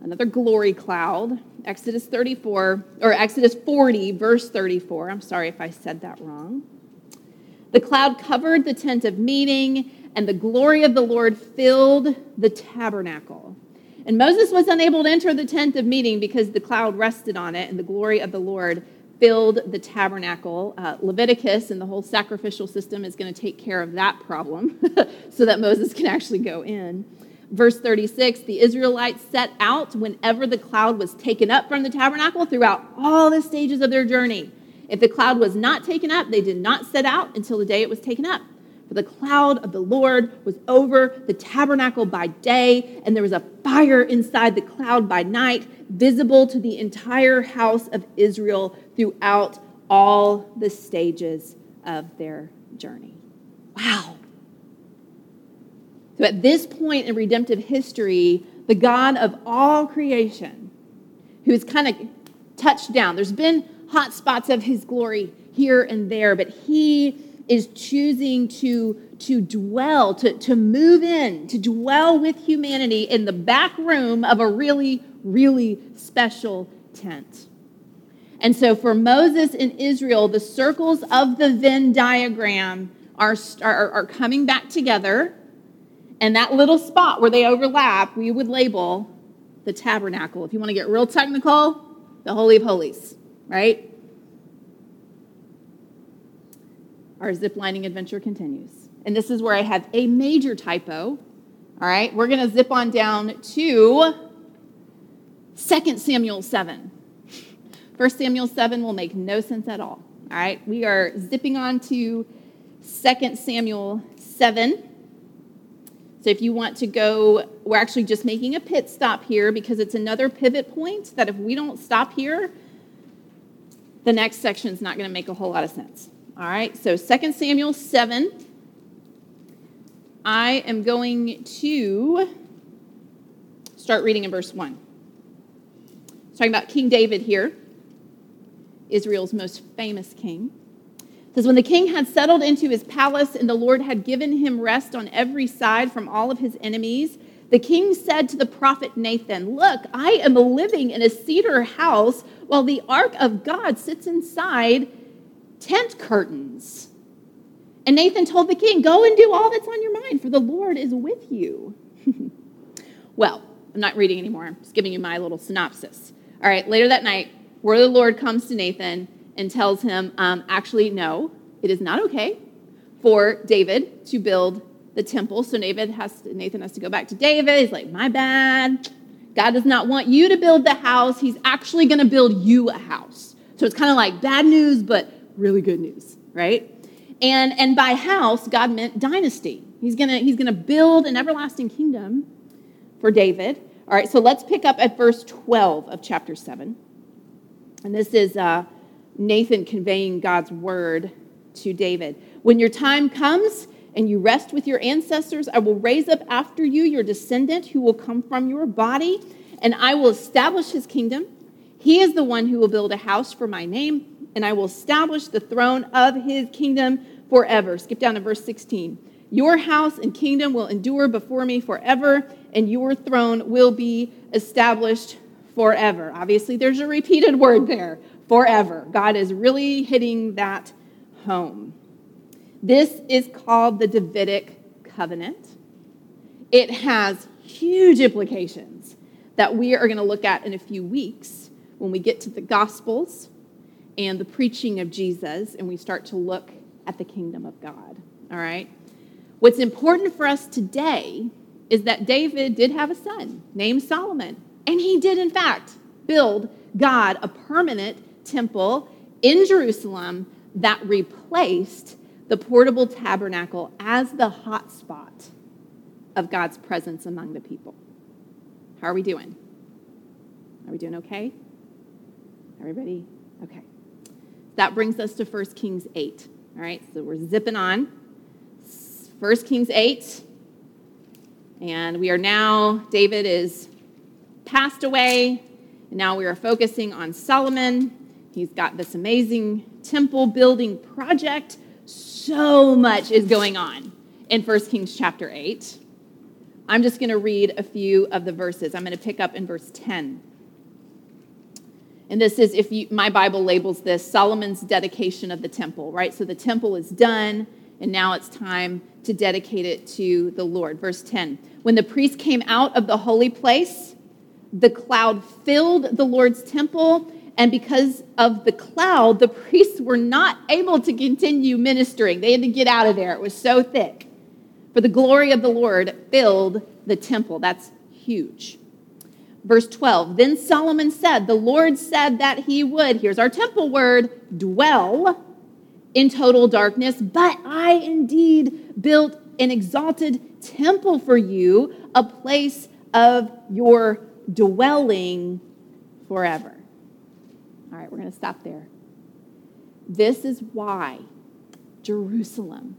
another glory cloud. Exodus 34, or Exodus 40, verse 34. I'm sorry if I said that wrong. The cloud covered the tent of meeting, and the glory of the Lord filled the tabernacle. And Moses was unable to enter the tent of meeting because the cloud rested on it, and the glory of the Lord filled the tabernacle. Uh, Leviticus and the whole sacrificial system is going to take care of that problem (laughs) so that Moses can actually go in. Verse 36 the Israelites set out whenever the cloud was taken up from the tabernacle throughout all the stages of their journey. If the cloud was not taken up, they did not set out until the day it was taken up. For the cloud of the Lord was over the tabernacle by day, and there was a fire inside the cloud by night, visible to the entire house of Israel throughout all the stages of their journey. Wow. So at this point in redemptive history, the God of all creation, who has kind of touched down, there's been hot spots of his glory here and there, but he is choosing to, to dwell, to, to move in, to dwell with humanity in the back room of a really, really special tent. And so for Moses and Israel, the circles of the Venn diagram are, are, are coming back together. And that little spot where they overlap, we would label the tabernacle. If you want to get real technical, the Holy of Holies, right? Our zip lining adventure continues. And this is where I have a major typo. All right, we're going to zip on down to 2 Samuel 7. 1 Samuel 7 will make no sense at all. All right, we are zipping on to 2 Samuel 7. So if you want to go, we're actually just making a pit stop here because it's another pivot point that if we don't stop here, the next section is not going to make a whole lot of sense. All right, so 2 Samuel 7. I am going to start reading in verse 1. It's talking about King David here. Israel's most famous king. It says, When the king had settled into his palace and the Lord had given him rest on every side from all of his enemies, the king said to the prophet Nathan, Look, I am living in a cedar house while the ark of God sits inside tent curtains. And Nathan told the king, Go and do all that's on your mind, for the Lord is with you. (laughs) well, I'm not reading anymore. I'm just giving you my little synopsis. All right, later that night, where the Lord comes to Nathan, and tells him, um, actually, no, it is not okay for David to build the temple. So David has to, Nathan has to go back to David. He's like, my bad. God does not want you to build the house. He's actually going to build you a house. So it's kind of like bad news, but really good news, right? And, and by house, God meant dynasty. He's to he's gonna build an everlasting kingdom for David. All right, so let's pick up at verse 12 of chapter 7. And this is uh, Nathan conveying God's word to David. When your time comes and you rest with your ancestors, I will raise up after you your descendant who will come from your body, and I will establish his kingdom. He is the one who will build a house for my name, and I will establish the throne of his kingdom forever. Skip down to verse 16. Your house and kingdom will endure before me forever, and your throne will be established forever. Obviously, there's a repeated word there forever. God is really hitting that home. This is called the Davidic covenant. It has huge implications that we are going to look at in a few weeks when we get to the Gospels and the preaching of Jesus and we start to look at the kingdom of God. All right? What's important for us today is that David did have a son named Solomon, and he did, in fact, build God a permanent temple in Jerusalem that replaced the portable tabernacle as the hotspot of God's presence among the people. How are we doing? Are we doing okay? Everybody? Okay. That brings us to 1 Kings 8. All right, so we're zipping on. 1 Kings 8. And we are now, David is passed away. And now we are focusing on Solomon. He's got this amazing temple building project so much is going on in 1 Kings chapter 8. I'm just going to read a few of the verses. I'm going to pick up in verse 10. And this is, if you, my Bible labels this Solomon's dedication of the temple, right? So the temple is done, and now it's time to dedicate it to the Lord. Verse 10 When the priest came out of the holy place, the cloud filled the Lord's temple and because of the cloud, the priests were not able to continue ministering. They had to get out of there. It was so thick. For the glory of the Lord filled the temple. That's huge. Verse 12 Then Solomon said, The Lord said that he would, here's our temple word, dwell in total darkness, but I indeed built an exalted temple for you, a place of your dwelling forever. Right, we're going to stop there. This is why Jerusalem,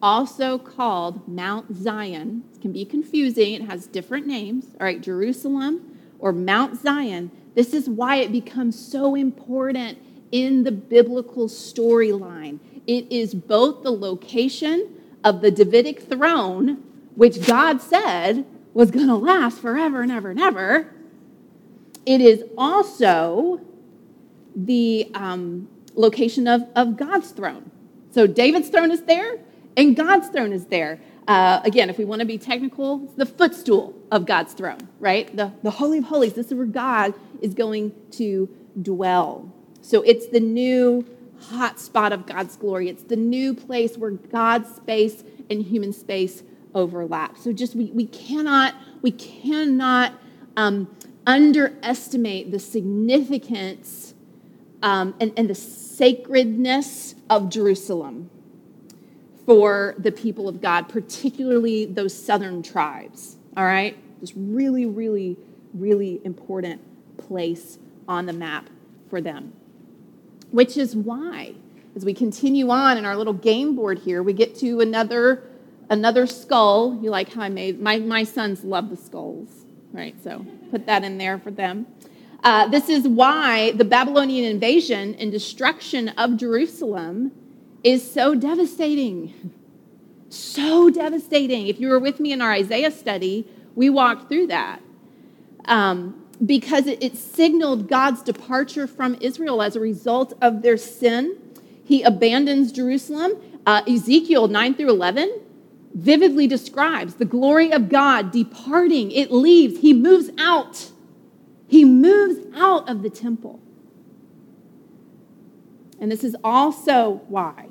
also called Mount Zion, can be confusing. It has different names. All right, Jerusalem or Mount Zion. This is why it becomes so important in the biblical storyline. It is both the location of the Davidic throne, which God said was going to last forever and ever and ever. It is also the um, location of, of God's throne. So David's throne is there, and God's throne is there. Uh, again, if we want to be technical, it's the footstool of God's throne, right? The, the Holy of Holies. This is where God is going to dwell. So it's the new hot spot of God's glory. It's the new place where God's space and human space overlap. So just we, we cannot, we cannot um, underestimate the significance um, and, and the sacredness of Jerusalem for the people of God, particularly those southern tribes. All right? This really, really, really important place on the map for them. Which is why, as we continue on in our little game board here, we get to another another skull. You like how I made my, my sons love the skulls, right? So put that in there for them. Uh, this is why the Babylonian invasion and destruction of Jerusalem is so devastating. So devastating. If you were with me in our Isaiah study, we walked through that. Um, because it, it signaled God's departure from Israel as a result of their sin. He abandons Jerusalem. Uh, Ezekiel 9 through 11 vividly describes the glory of God departing. It leaves, he moves out he moves out of the temple. And this is also why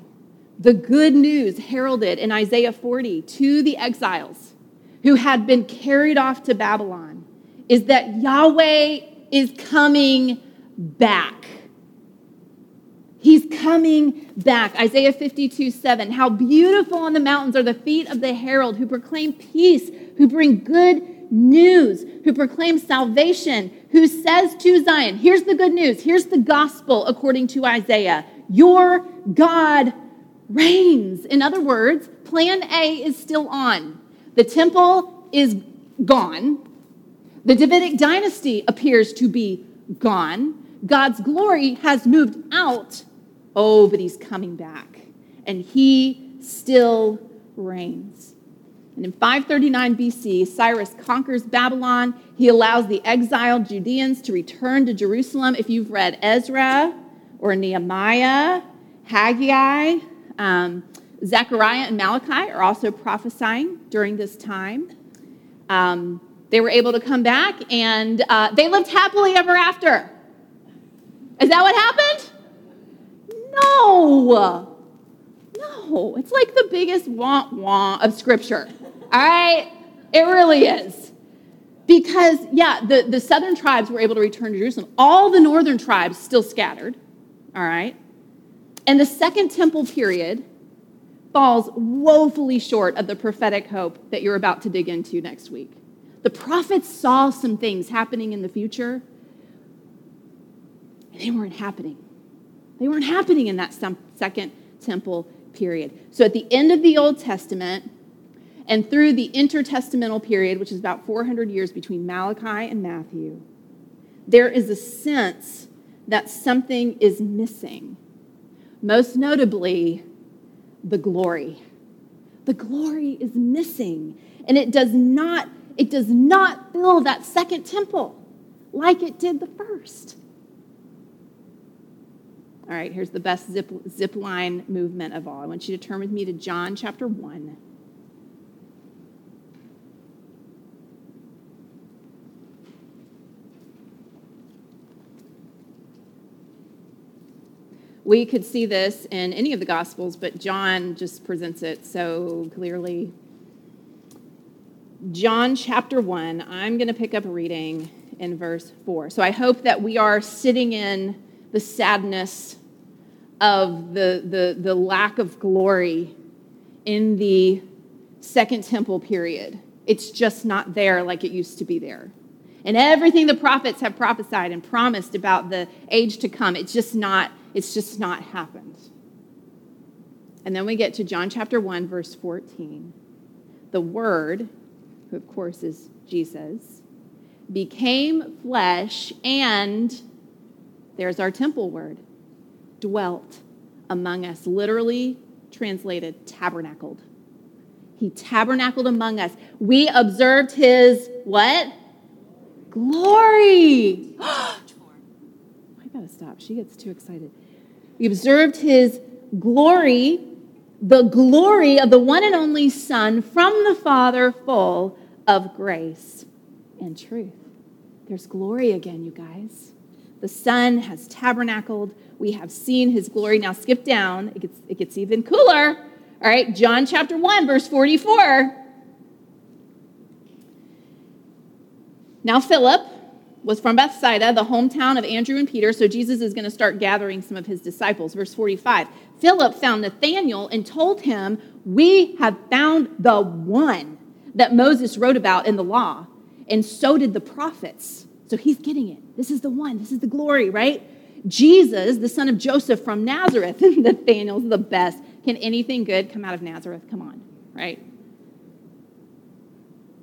the good news heralded in Isaiah 40 to the exiles who had been carried off to Babylon is that Yahweh is coming back. He's coming back. Isaiah 52 7. How beautiful on the mountains are the feet of the herald who proclaim peace, who bring good news, who proclaim salvation, who says to Zion, Here's the good news, here's the gospel according to Isaiah. Your God reigns. In other words, plan A is still on. The temple is gone. The Davidic dynasty appears to be gone. God's glory has moved out Oh, but he's coming back, and he still reigns. And in 539 BC, Cyrus conquers Babylon. He allows the exiled Judeans to return to Jerusalem. If you've read Ezra or Nehemiah, Haggai, um, Zechariah, and Malachi are also prophesying during this time. Um, they were able to come back and uh, they lived happily ever after. Is that what happened? No. No. It's like the biggest wah wah of scripture. All right? It really is. Because, yeah, the, the southern tribes were able to return to Jerusalem. All the northern tribes still scattered. All right? And the second temple period falls woefully short of the prophetic hope that you're about to dig into next week. The prophets saw some things happening in the future, and they weren't happening. They weren't happening in that second temple period. So at the end of the Old Testament and through the intertestamental period, which is about 400 years between Malachi and Matthew, there is a sense that something is missing. Most notably, the glory. The glory is missing, and it does not it does not fill that second temple like it did the first. All right, here's the best zip, zip line movement of all. I want you to turn with me to John chapter 1. We could see this in any of the Gospels, but John just presents it so clearly. John chapter 1, I'm going to pick up reading in verse 4. So I hope that we are sitting in the sadness of the, the, the lack of glory in the Second Temple period. It's just not there like it used to be there. And everything the prophets have prophesied and promised about the age to come, it's just not, it's just not happened. And then we get to John chapter 1, verse 14. The Word, who of course is Jesus, became flesh and there's our temple word dwelt among us, literally translated tabernacled. He tabernacled among us. We observed his what? Glory. (gasps) I gotta stop. She gets too excited. We observed his glory, the glory of the one and only Son from the Father, full of grace and truth. There's glory again, you guys. The Son has tabernacled we have seen his glory. Now skip down, it gets, it gets even cooler. All right, John chapter 1, verse 44. Now, Philip was from Bethsaida, the hometown of Andrew and Peter, so Jesus is going to start gathering some of his disciples. Verse 45 Philip found Nathanael and told him, We have found the one that Moses wrote about in the law, and so did the prophets. So he's getting it. This is the one, this is the glory, right? Jesus, the son of Joseph from Nazareth. (laughs) Nathanael's the best. Can anything good come out of Nazareth? Come on, right?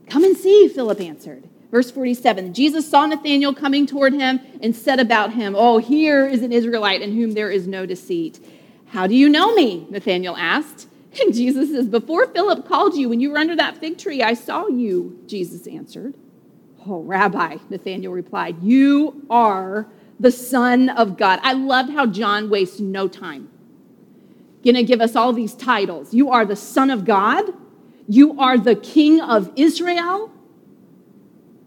Come and see, Philip answered. Verse 47 Jesus saw Nathanael coming toward him and said about him, Oh, here is an Israelite in whom there is no deceit. How do you know me? Nathanael asked. And (laughs) Jesus says, Before Philip called you, when you were under that fig tree, I saw you, Jesus answered. Oh, Rabbi, Nathanael replied, You are the Son of God. I loved how John wastes no time. Gonna give us all these titles. You are the Son of God. You are the King of Israel.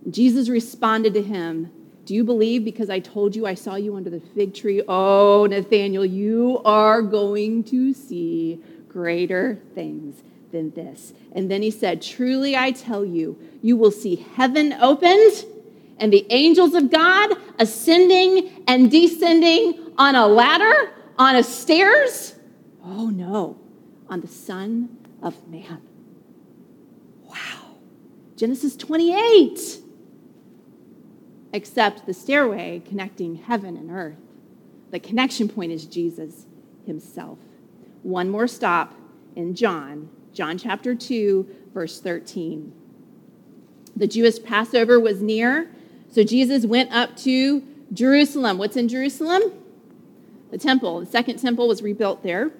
Jesus responded to him, Do you believe because I told you I saw you under the fig tree? Oh, Nathanael, you are going to see greater things than this. And then he said, Truly I tell you, you will see heaven opened and the angels of God ascending and descending on a ladder, on a stairs. Oh no, on the Son of Man. Wow. Genesis 28 except the stairway connecting heaven and earth. The connection point is Jesus himself. One more stop in John, John chapter 2, verse 13. The Jewish Passover was near, so Jesus went up to Jerusalem. What's in Jerusalem? The temple. The second temple was rebuilt there.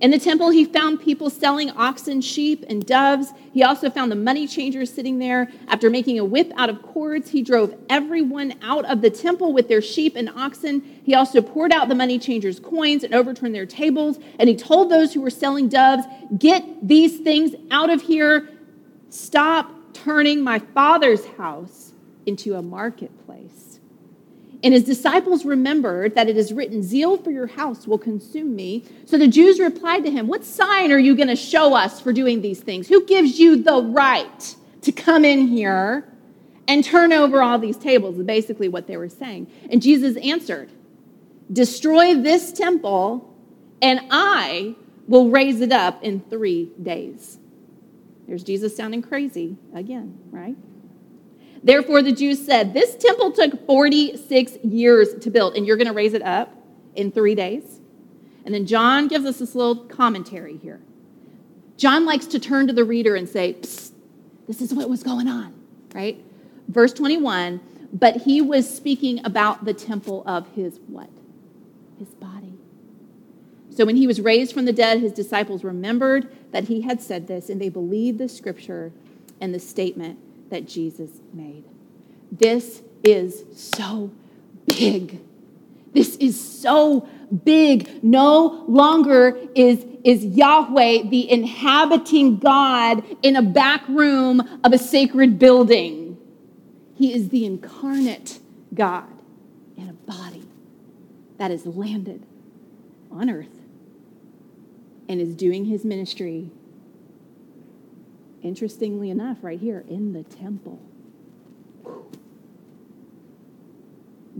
In the temple, he found people selling oxen, sheep, and doves. He also found the money changers sitting there. After making a whip out of cords, he drove everyone out of the temple with their sheep and oxen. He also poured out the money changers' coins and overturned their tables. And he told those who were selling doves, Get these things out of here. Stop turning my father's house into a marketplace. And his disciples remembered that it is written, Zeal for your house will consume me. So the Jews replied to him, What sign are you going to show us for doing these things? Who gives you the right to come in here and turn over all these tables? Basically what they were saying. And Jesus answered, Destroy this temple, and I will raise it up in three days. There's Jesus sounding crazy again, right? Therefore, the Jews said, This temple took 46 years to build, and you're going to raise it up in three days. And then John gives us this little commentary here. John likes to turn to the reader and say, This is what was going on, right? Verse 21 But he was speaking about the temple of his what? His body. So when he was raised from the dead, his disciples remembered that he had said this, and they believed the scripture and the statement that Jesus made. This is so big. This is so big. No longer is, is Yahweh the inhabiting God in a back room of a sacred building. He is the incarnate God in a body that has landed on earth and is doing his ministry interestingly enough, right here in the temple.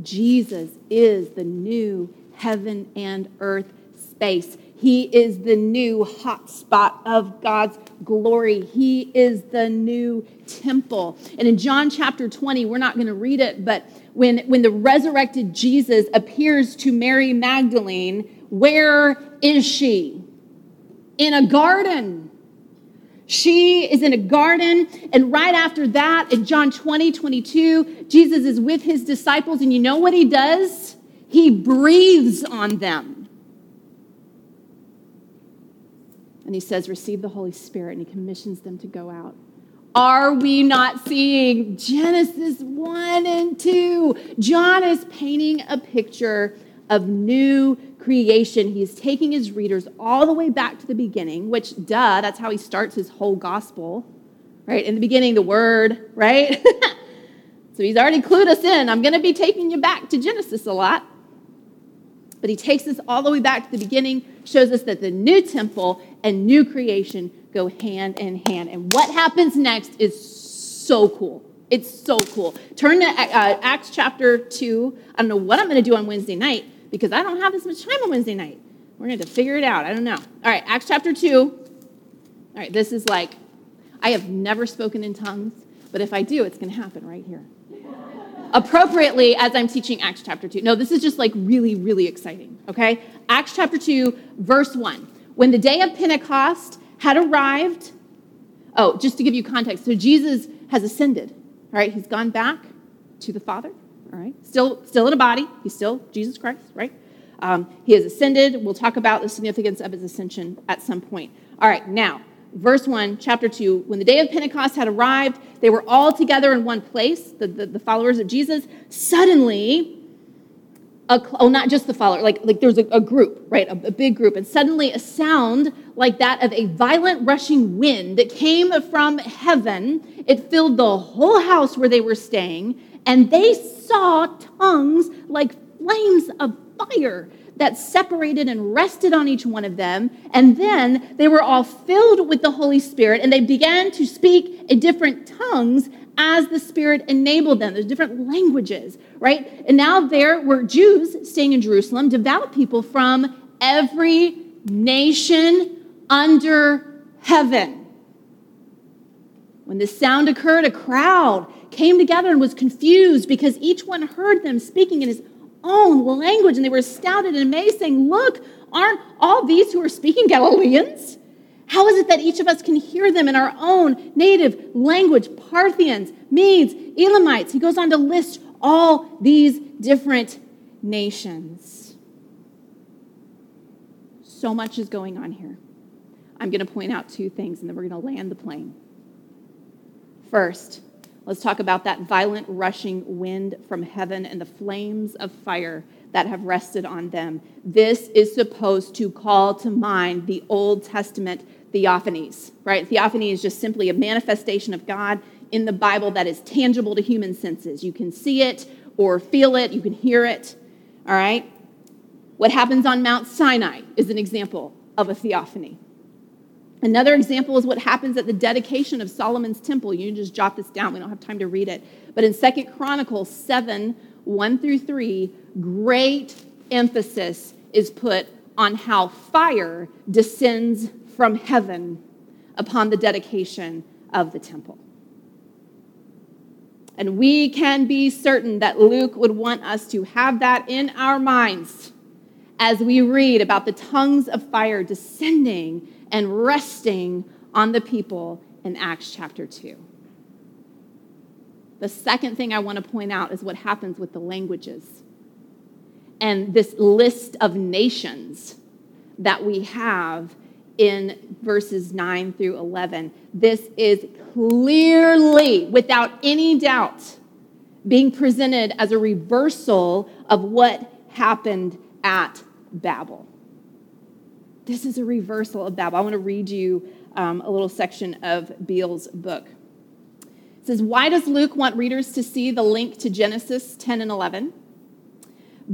Jesus is the new heaven and earth space. He is the new hotspot of God's glory. He is the new temple. And in John chapter 20, we're not going to read it, but when, when the resurrected Jesus appears to Mary Magdalene, where is she? In a garden. She is in a garden. And right after that, in John 20, 22, Jesus is with his disciples. And you know what he does? He breathes on them. And he says, Receive the Holy Spirit. And he commissions them to go out. Are we not seeing Genesis 1 and 2? John is painting a picture of new creation. He's taking his readers all the way back to the beginning, which, duh, that's how he starts his whole gospel, right? In the beginning, the word, right? (laughs) so he's already clued us in. I'm going to be taking you back to Genesis a lot. But he takes us all the way back to the beginning, shows us that the new temple and new creation go hand in hand. And what happens next is so cool. It's so cool. Turn to uh, Acts chapter 2. I don't know what I'm going to do on Wednesday night, because I don't have this much time on Wednesday night. We're going to figure it out. I don't know. All right, Acts chapter 2. All right, this is like, I have never spoken in tongues, but if I do, it's going to happen right here. Appropriately, as I'm teaching Acts chapter 2. No, this is just like really, really exciting, okay? Acts chapter 2, verse 1. When the day of Pentecost had arrived, oh, just to give you context, so Jesus has ascended, all right? He's gone back to the Father all right? Still, still in a body. He's still Jesus Christ, right? Um, he has ascended. We'll talk about the significance of his ascension at some point. All right, now, verse 1, chapter 2. When the day of Pentecost had arrived, they were all together in one place, the, the, the followers of Jesus. Suddenly, a, oh, not just the follower, like, like there's a, a group, right? A, a, big group. And suddenly a sound like that of a violent rushing wind that came from heaven. It filled the whole house where they were staying And they saw tongues like flames of fire that separated and rested on each one of them. And then they were all filled with the Holy Spirit and they began to speak in different tongues as the Spirit enabled them. There's different languages, right? And now there were Jews staying in Jerusalem, devout people from every nation under heaven. When this sound occurred, a crowd came together and was confused because each one heard them speaking in his own language, and they were astounded and amazed, saying, Look, aren't all these who are speaking Galileans? How is it that each of us can hear them in our own native language? Parthians, Medes, Elamites. He goes on to list all these different nations. So much is going on here. I'm going to point out two things and then we're going to land the plane. First, Let's talk about that violent rushing wind from heaven and the flames of fire that have rested on them. This is supposed to call to mind the Old Testament theophanies, right? Theophany is just simply a manifestation of God in the Bible that is tangible to human senses. You can see it or feel it, you can hear it, all right? What happens on Mount Sinai is an example of a theophany. Another example is what happens at the dedication of Solomon's temple. You can just jot this down. We don't have time to read it. But in Second Chronicles 7 1 through 3, great emphasis is put on how fire descends from heaven upon the dedication of the temple. And we can be certain that Luke would want us to have that in our minds as we read about the tongues of fire descending and resting on the people in Acts chapter 2. The second thing I want to point out is what happens with the languages and this list of nations that we have in verses 9 through 11. This is clearly, without any doubt, being presented as a reversal of what happened at Babel. This is a reversal of Babel. I want to read you um, a little section of Beale's book. It says, Why does Luke want readers to see the link to Genesis 10 and 11?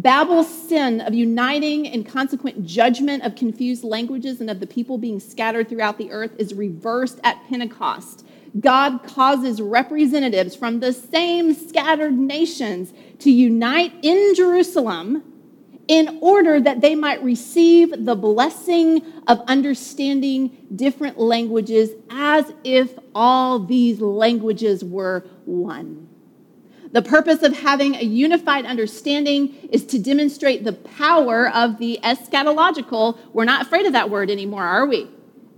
Babel's sin of uniting and consequent judgment of confused languages and of the people being scattered throughout the earth is reversed at Pentecost. God causes representatives from the same scattered nations to unite in Jerusalem in order that they might receive the blessing of understanding different languages as if all these languages were one. The purpose of having a unified understanding is to demonstrate the power of the eschatological. We're not afraid of that word anymore, are we?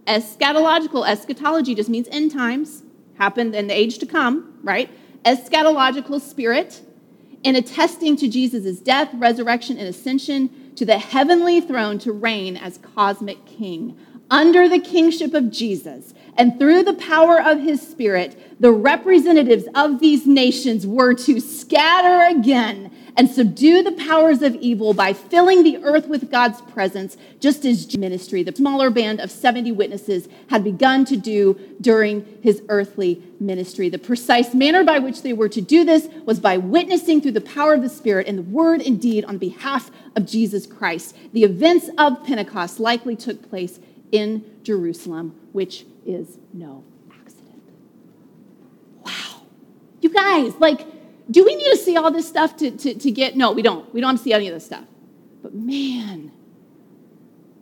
Eschatological, eschatology just means end times, happened in the age to come, right? Eschatological spirit in attesting to Jesus' death, resurrection, and ascension to the heavenly throne to reign as cosmic king. Under the kingship of Jesus and through the power of his spirit, the representatives of these nations were to scatter again and subdue the powers of evil by filling the earth with God's presence, just as ministry, the smaller band of 70 witnesses, had begun to do during his earthly ministry. The precise manner by which they were to do this was by witnessing through the power of the Spirit and the word and deed on behalf of Jesus Christ. The events of Pentecost likely took place in Jerusalem, which is no accident. Wow. You guys, like, do we need to see all this stuff to, to, to get? No, we don't. We don't have to see any of this stuff. But man,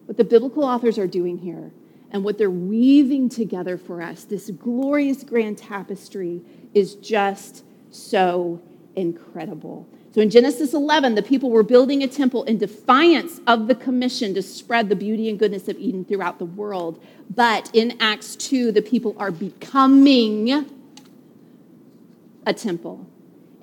what the biblical authors are doing here and what they're weaving together for us, this glorious grand tapestry, is just so incredible. So in Genesis 11, the people were building a temple in defiance of the commission to spread the beauty and goodness of Eden throughout the world. But in Acts 2, the people are becoming a temple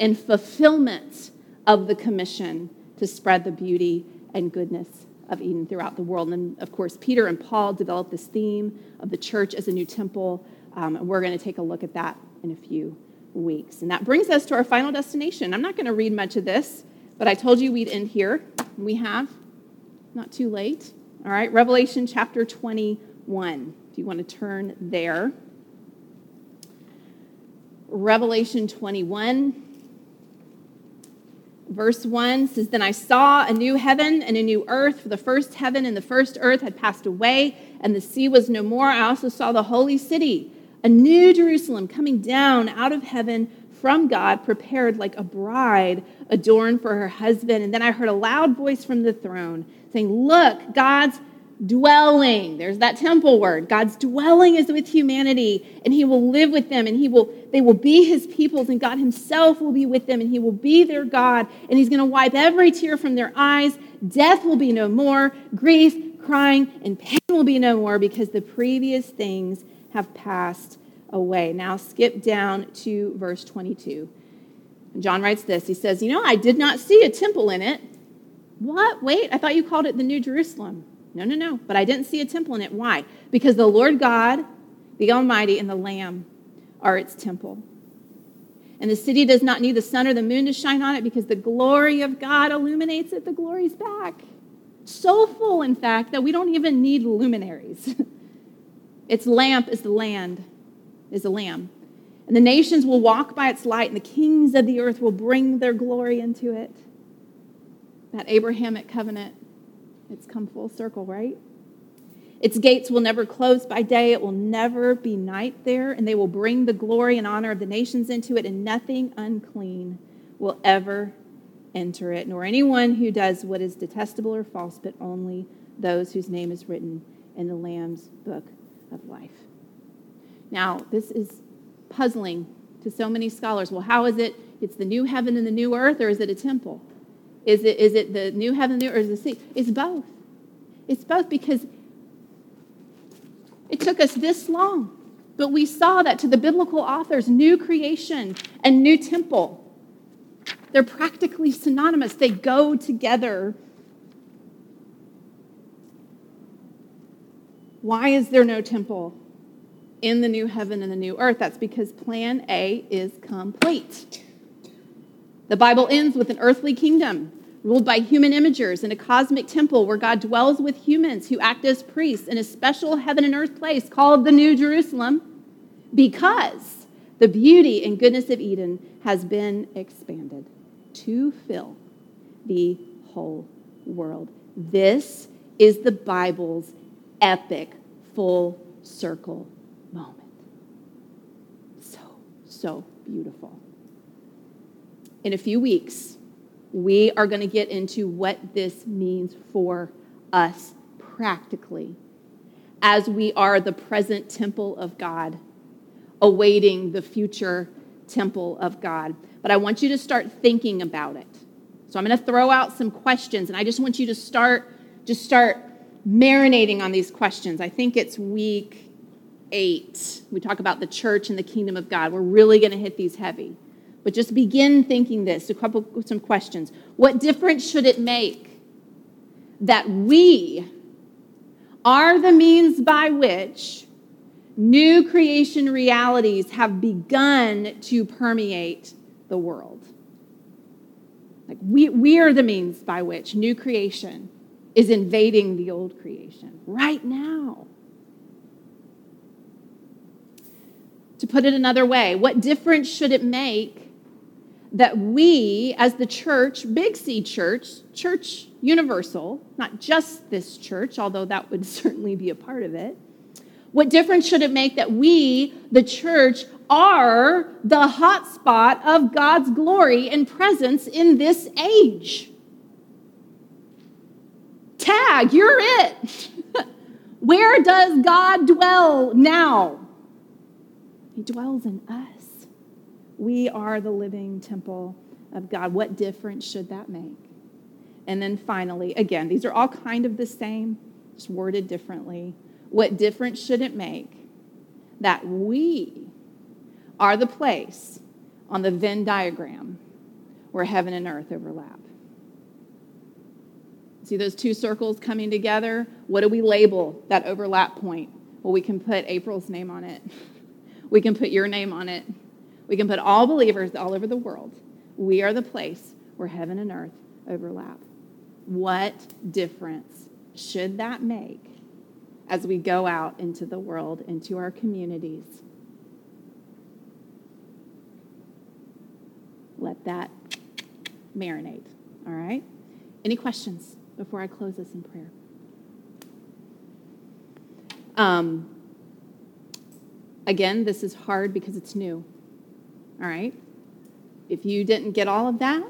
in fulfillment of the commission to spread the beauty and goodness of Eden throughout the world. And of course, Peter and Paul developed this theme of the church as a new temple. Um, and we're going to take a look at that in a few weeks. And that brings us to our final destination. I'm not going to read much of this, but I told you we'd end here. We have, not too late. All right, Revelation chapter 21. If you want to turn there. Revelation 21. Verse 1 says, Then I saw a new heaven and a new earth, for the first heaven and the first earth had passed away, and the sea was no more. I also saw the holy city, a new Jerusalem, coming down out of heaven from God, prepared like a bride adorned for her husband. And then I heard a loud voice from the throne saying, Look, God's dwelling. There's that temple word. God's dwelling is with humanity and he will live with them and he will they will be his peoples and god himself will be with them and he will be their god and he's going to wipe every tear from their eyes. Death will be no more. Grief crying and pain will be no more because the previous things have passed away. Now skip down to verse 22 john writes this. He says you know i did not see a temple in it. What? Wait i thought you called it the new jerusalem no, no, no. But I didn't see a temple in it. Why? Because the Lord God, the Almighty, and the Lamb are its temple. And the city does not need the sun or the moon to shine on it because the glory of God illuminates it. The glory's back. So full, in fact, that we don't even need luminaries. (laughs) its lamp is the land, is the lamb. And the nations will walk by its light, and the kings of the earth will bring their glory into it. That Abrahamic covenant it's come full circle, right? Its gates will never close by day. It will never be night there. And they will bring the glory and honor of the nations into it, and nothing unclean will ever enter it, nor anyone who does what is detestable or false, but only those whose name is written in the Lamb's book of life. Now, this is puzzling to so many scholars. Well, how is it? It's the new heaven and the new earth, or is it a temple? Is it, is it the new heaven or is it the sea? It's both. It's both because it took us this long, but we saw that to the biblical authors, new creation and new temple, they're practically synonymous. They go together. Why is there no temple in the new heaven and the new earth? That's because plan A is complete. The Bible ends with an earthly kingdom ruled by human imagers in a cosmic temple where God dwells with humans who act as priests in a special heaven and earth place called the New Jerusalem because the beauty and goodness of Eden has been expanded to fill the whole world. This is the Bible's epic full circle moment. So, so beautiful in a few weeks, we are going to get into what this means for us practically as we are the present temple of God, awaiting the future temple of God. But I want you to start thinking about it. So I'm going to throw out some questions and I just want you to start just start marinating on these questions. I think it's week 8. We talk about the church and the kingdom of God. We're really going to hit these heavy. But just begin thinking this, a couple some questions. What difference should it make that we are the means by which new creation realities have begun to permeate the world? Like we, we are the means by which new creation is invading the old creation right now. To put it another way, what difference should it make that we, as the church, Big C Church, Church Universal, not just this church, although that would (laughs) certainly be a part of it, what difference should it make that we, the church, are the hotspot of God's glory and presence in this age? Tag, you're it. (laughs) Where does God dwell now? He dwells in us. We are the living temple of God. What difference should that make? And then finally, again, these are all kind of the same, just worded differently. What difference should it make that we are the place on the Venn diagram where heaven and earth overlap? See those two circles coming together? What do we label that overlap point? Well, we can put April's name on it. (laughs) We can put your name on it. We can put all believers all over the world. We are the place where heaven and earth overlap. What difference should that make as we go out into the world, into our communities? Let that marinate. All right? Any questions before I close this in prayer? Um, again, this is hard because it's new. All right? If you didn't get all of that,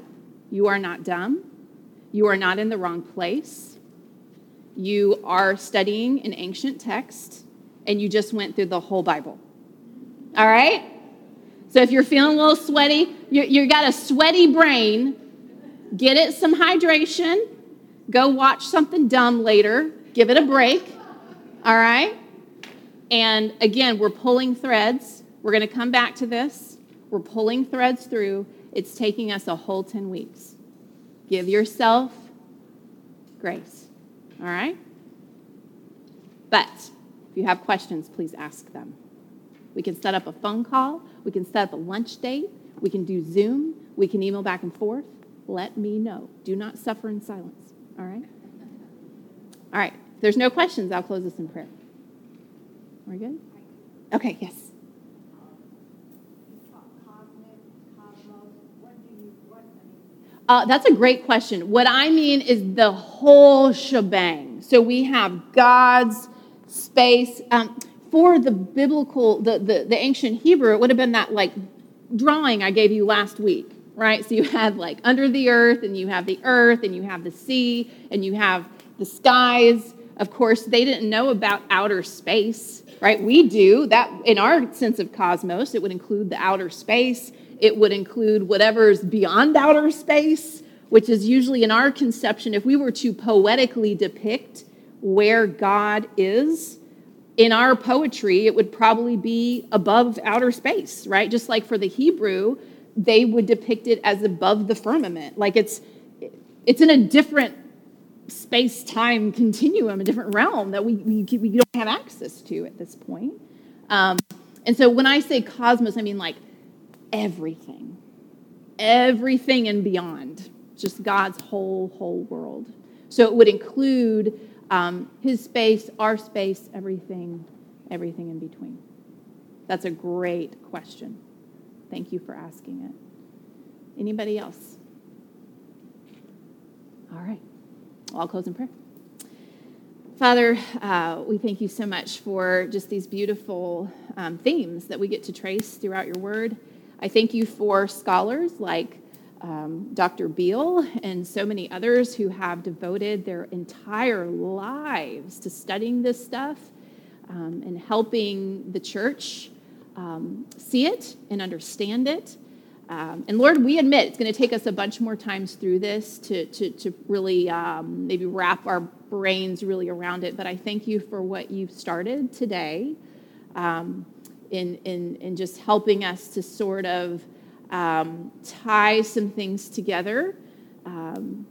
you are not dumb. You are not in the wrong place. You are studying an ancient text and you just went through the whole Bible. All right? So if you're feeling a little sweaty, you, you got a sweaty brain, get it some hydration, go watch something dumb later, give it a break. All right? And again, we're pulling threads. We're going to come back to this. We're pulling threads through. It's taking us a whole 10 weeks. Give yourself grace. All right? But if you have questions, please ask them. We can set up a phone call. We can set up a lunch date. We can do Zoom. We can email back and forth. Let me know. Do not suffer in silence. All right? All right. If there's no questions, I'll close this in prayer. We're good? Okay, yes. Uh, that's a great question. What I mean is the whole shebang. So we have God's space. Um, for the biblical, the, the, the ancient Hebrew, it would have been that like drawing I gave you last week, right? So you had like under the earth, and you have the earth, and you have the sea, and you have the skies. Of course, they didn't know about outer space, right? We do. That in our sense of cosmos, it would include the outer space. It would include whatever's beyond outer space, which is usually in our conception, if we were to poetically depict where God is, in our poetry, it would probably be above outer space, right? Just like for the Hebrew, they would depict it as above the firmament. Like it's it's in a different space-time continuum, a different realm that we, we, we don't have access to at this point. Um, and so when I say cosmos, I mean like everything, everything and beyond, just God's whole, whole world. So it would include um, his space, our space, everything, everything in between. That's a great question. Thank you for asking it. Anybody else? All right. Well, I'll close in prayer. Father, uh, we thank you so much for just these beautiful um, themes that we get to trace throughout your word. I thank you for scholars like um, Dr. Beale and so many others who have devoted their entire lives to studying this stuff um, and helping the church um, see it and understand it. Um, and Lord, we admit it's going to take us a bunch more times through this to, to, to really um, maybe wrap our brains really around it. But I thank you for what you've started today um, in, in, in just helping us to sort of um, tie some things together. Um,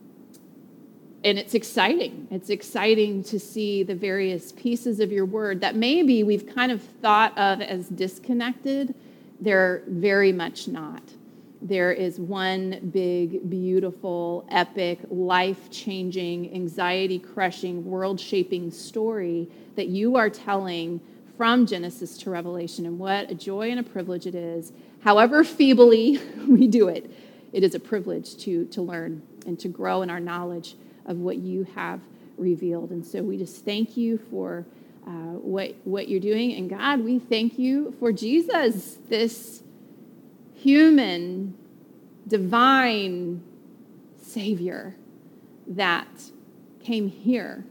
and it's exciting. It's exciting to see the various pieces of your word that maybe we've kind of thought of as disconnected. They're very much not. There is one big, beautiful, epic, life changing, anxiety crushing, world shaping story that you are telling from Genesis to Revelation. And what a joy and a privilege it is however feebly (laughs) we do it, it is a privilege to, to learn and to grow in our knowledge of what you have revealed. And so we just thank you for uh, what, what you're doing. And God, we thank you for Jesus, this human, divine Savior that came here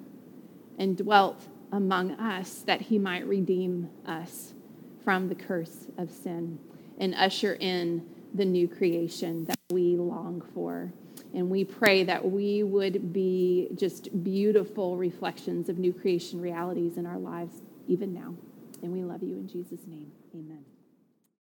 and dwelt among us that he might redeem us from the curse of sin and usher in the new creation that we long for. And we pray that we would be just beautiful reflections of new creation realities in our lives, even now. And we love you in Jesus' name. Amen.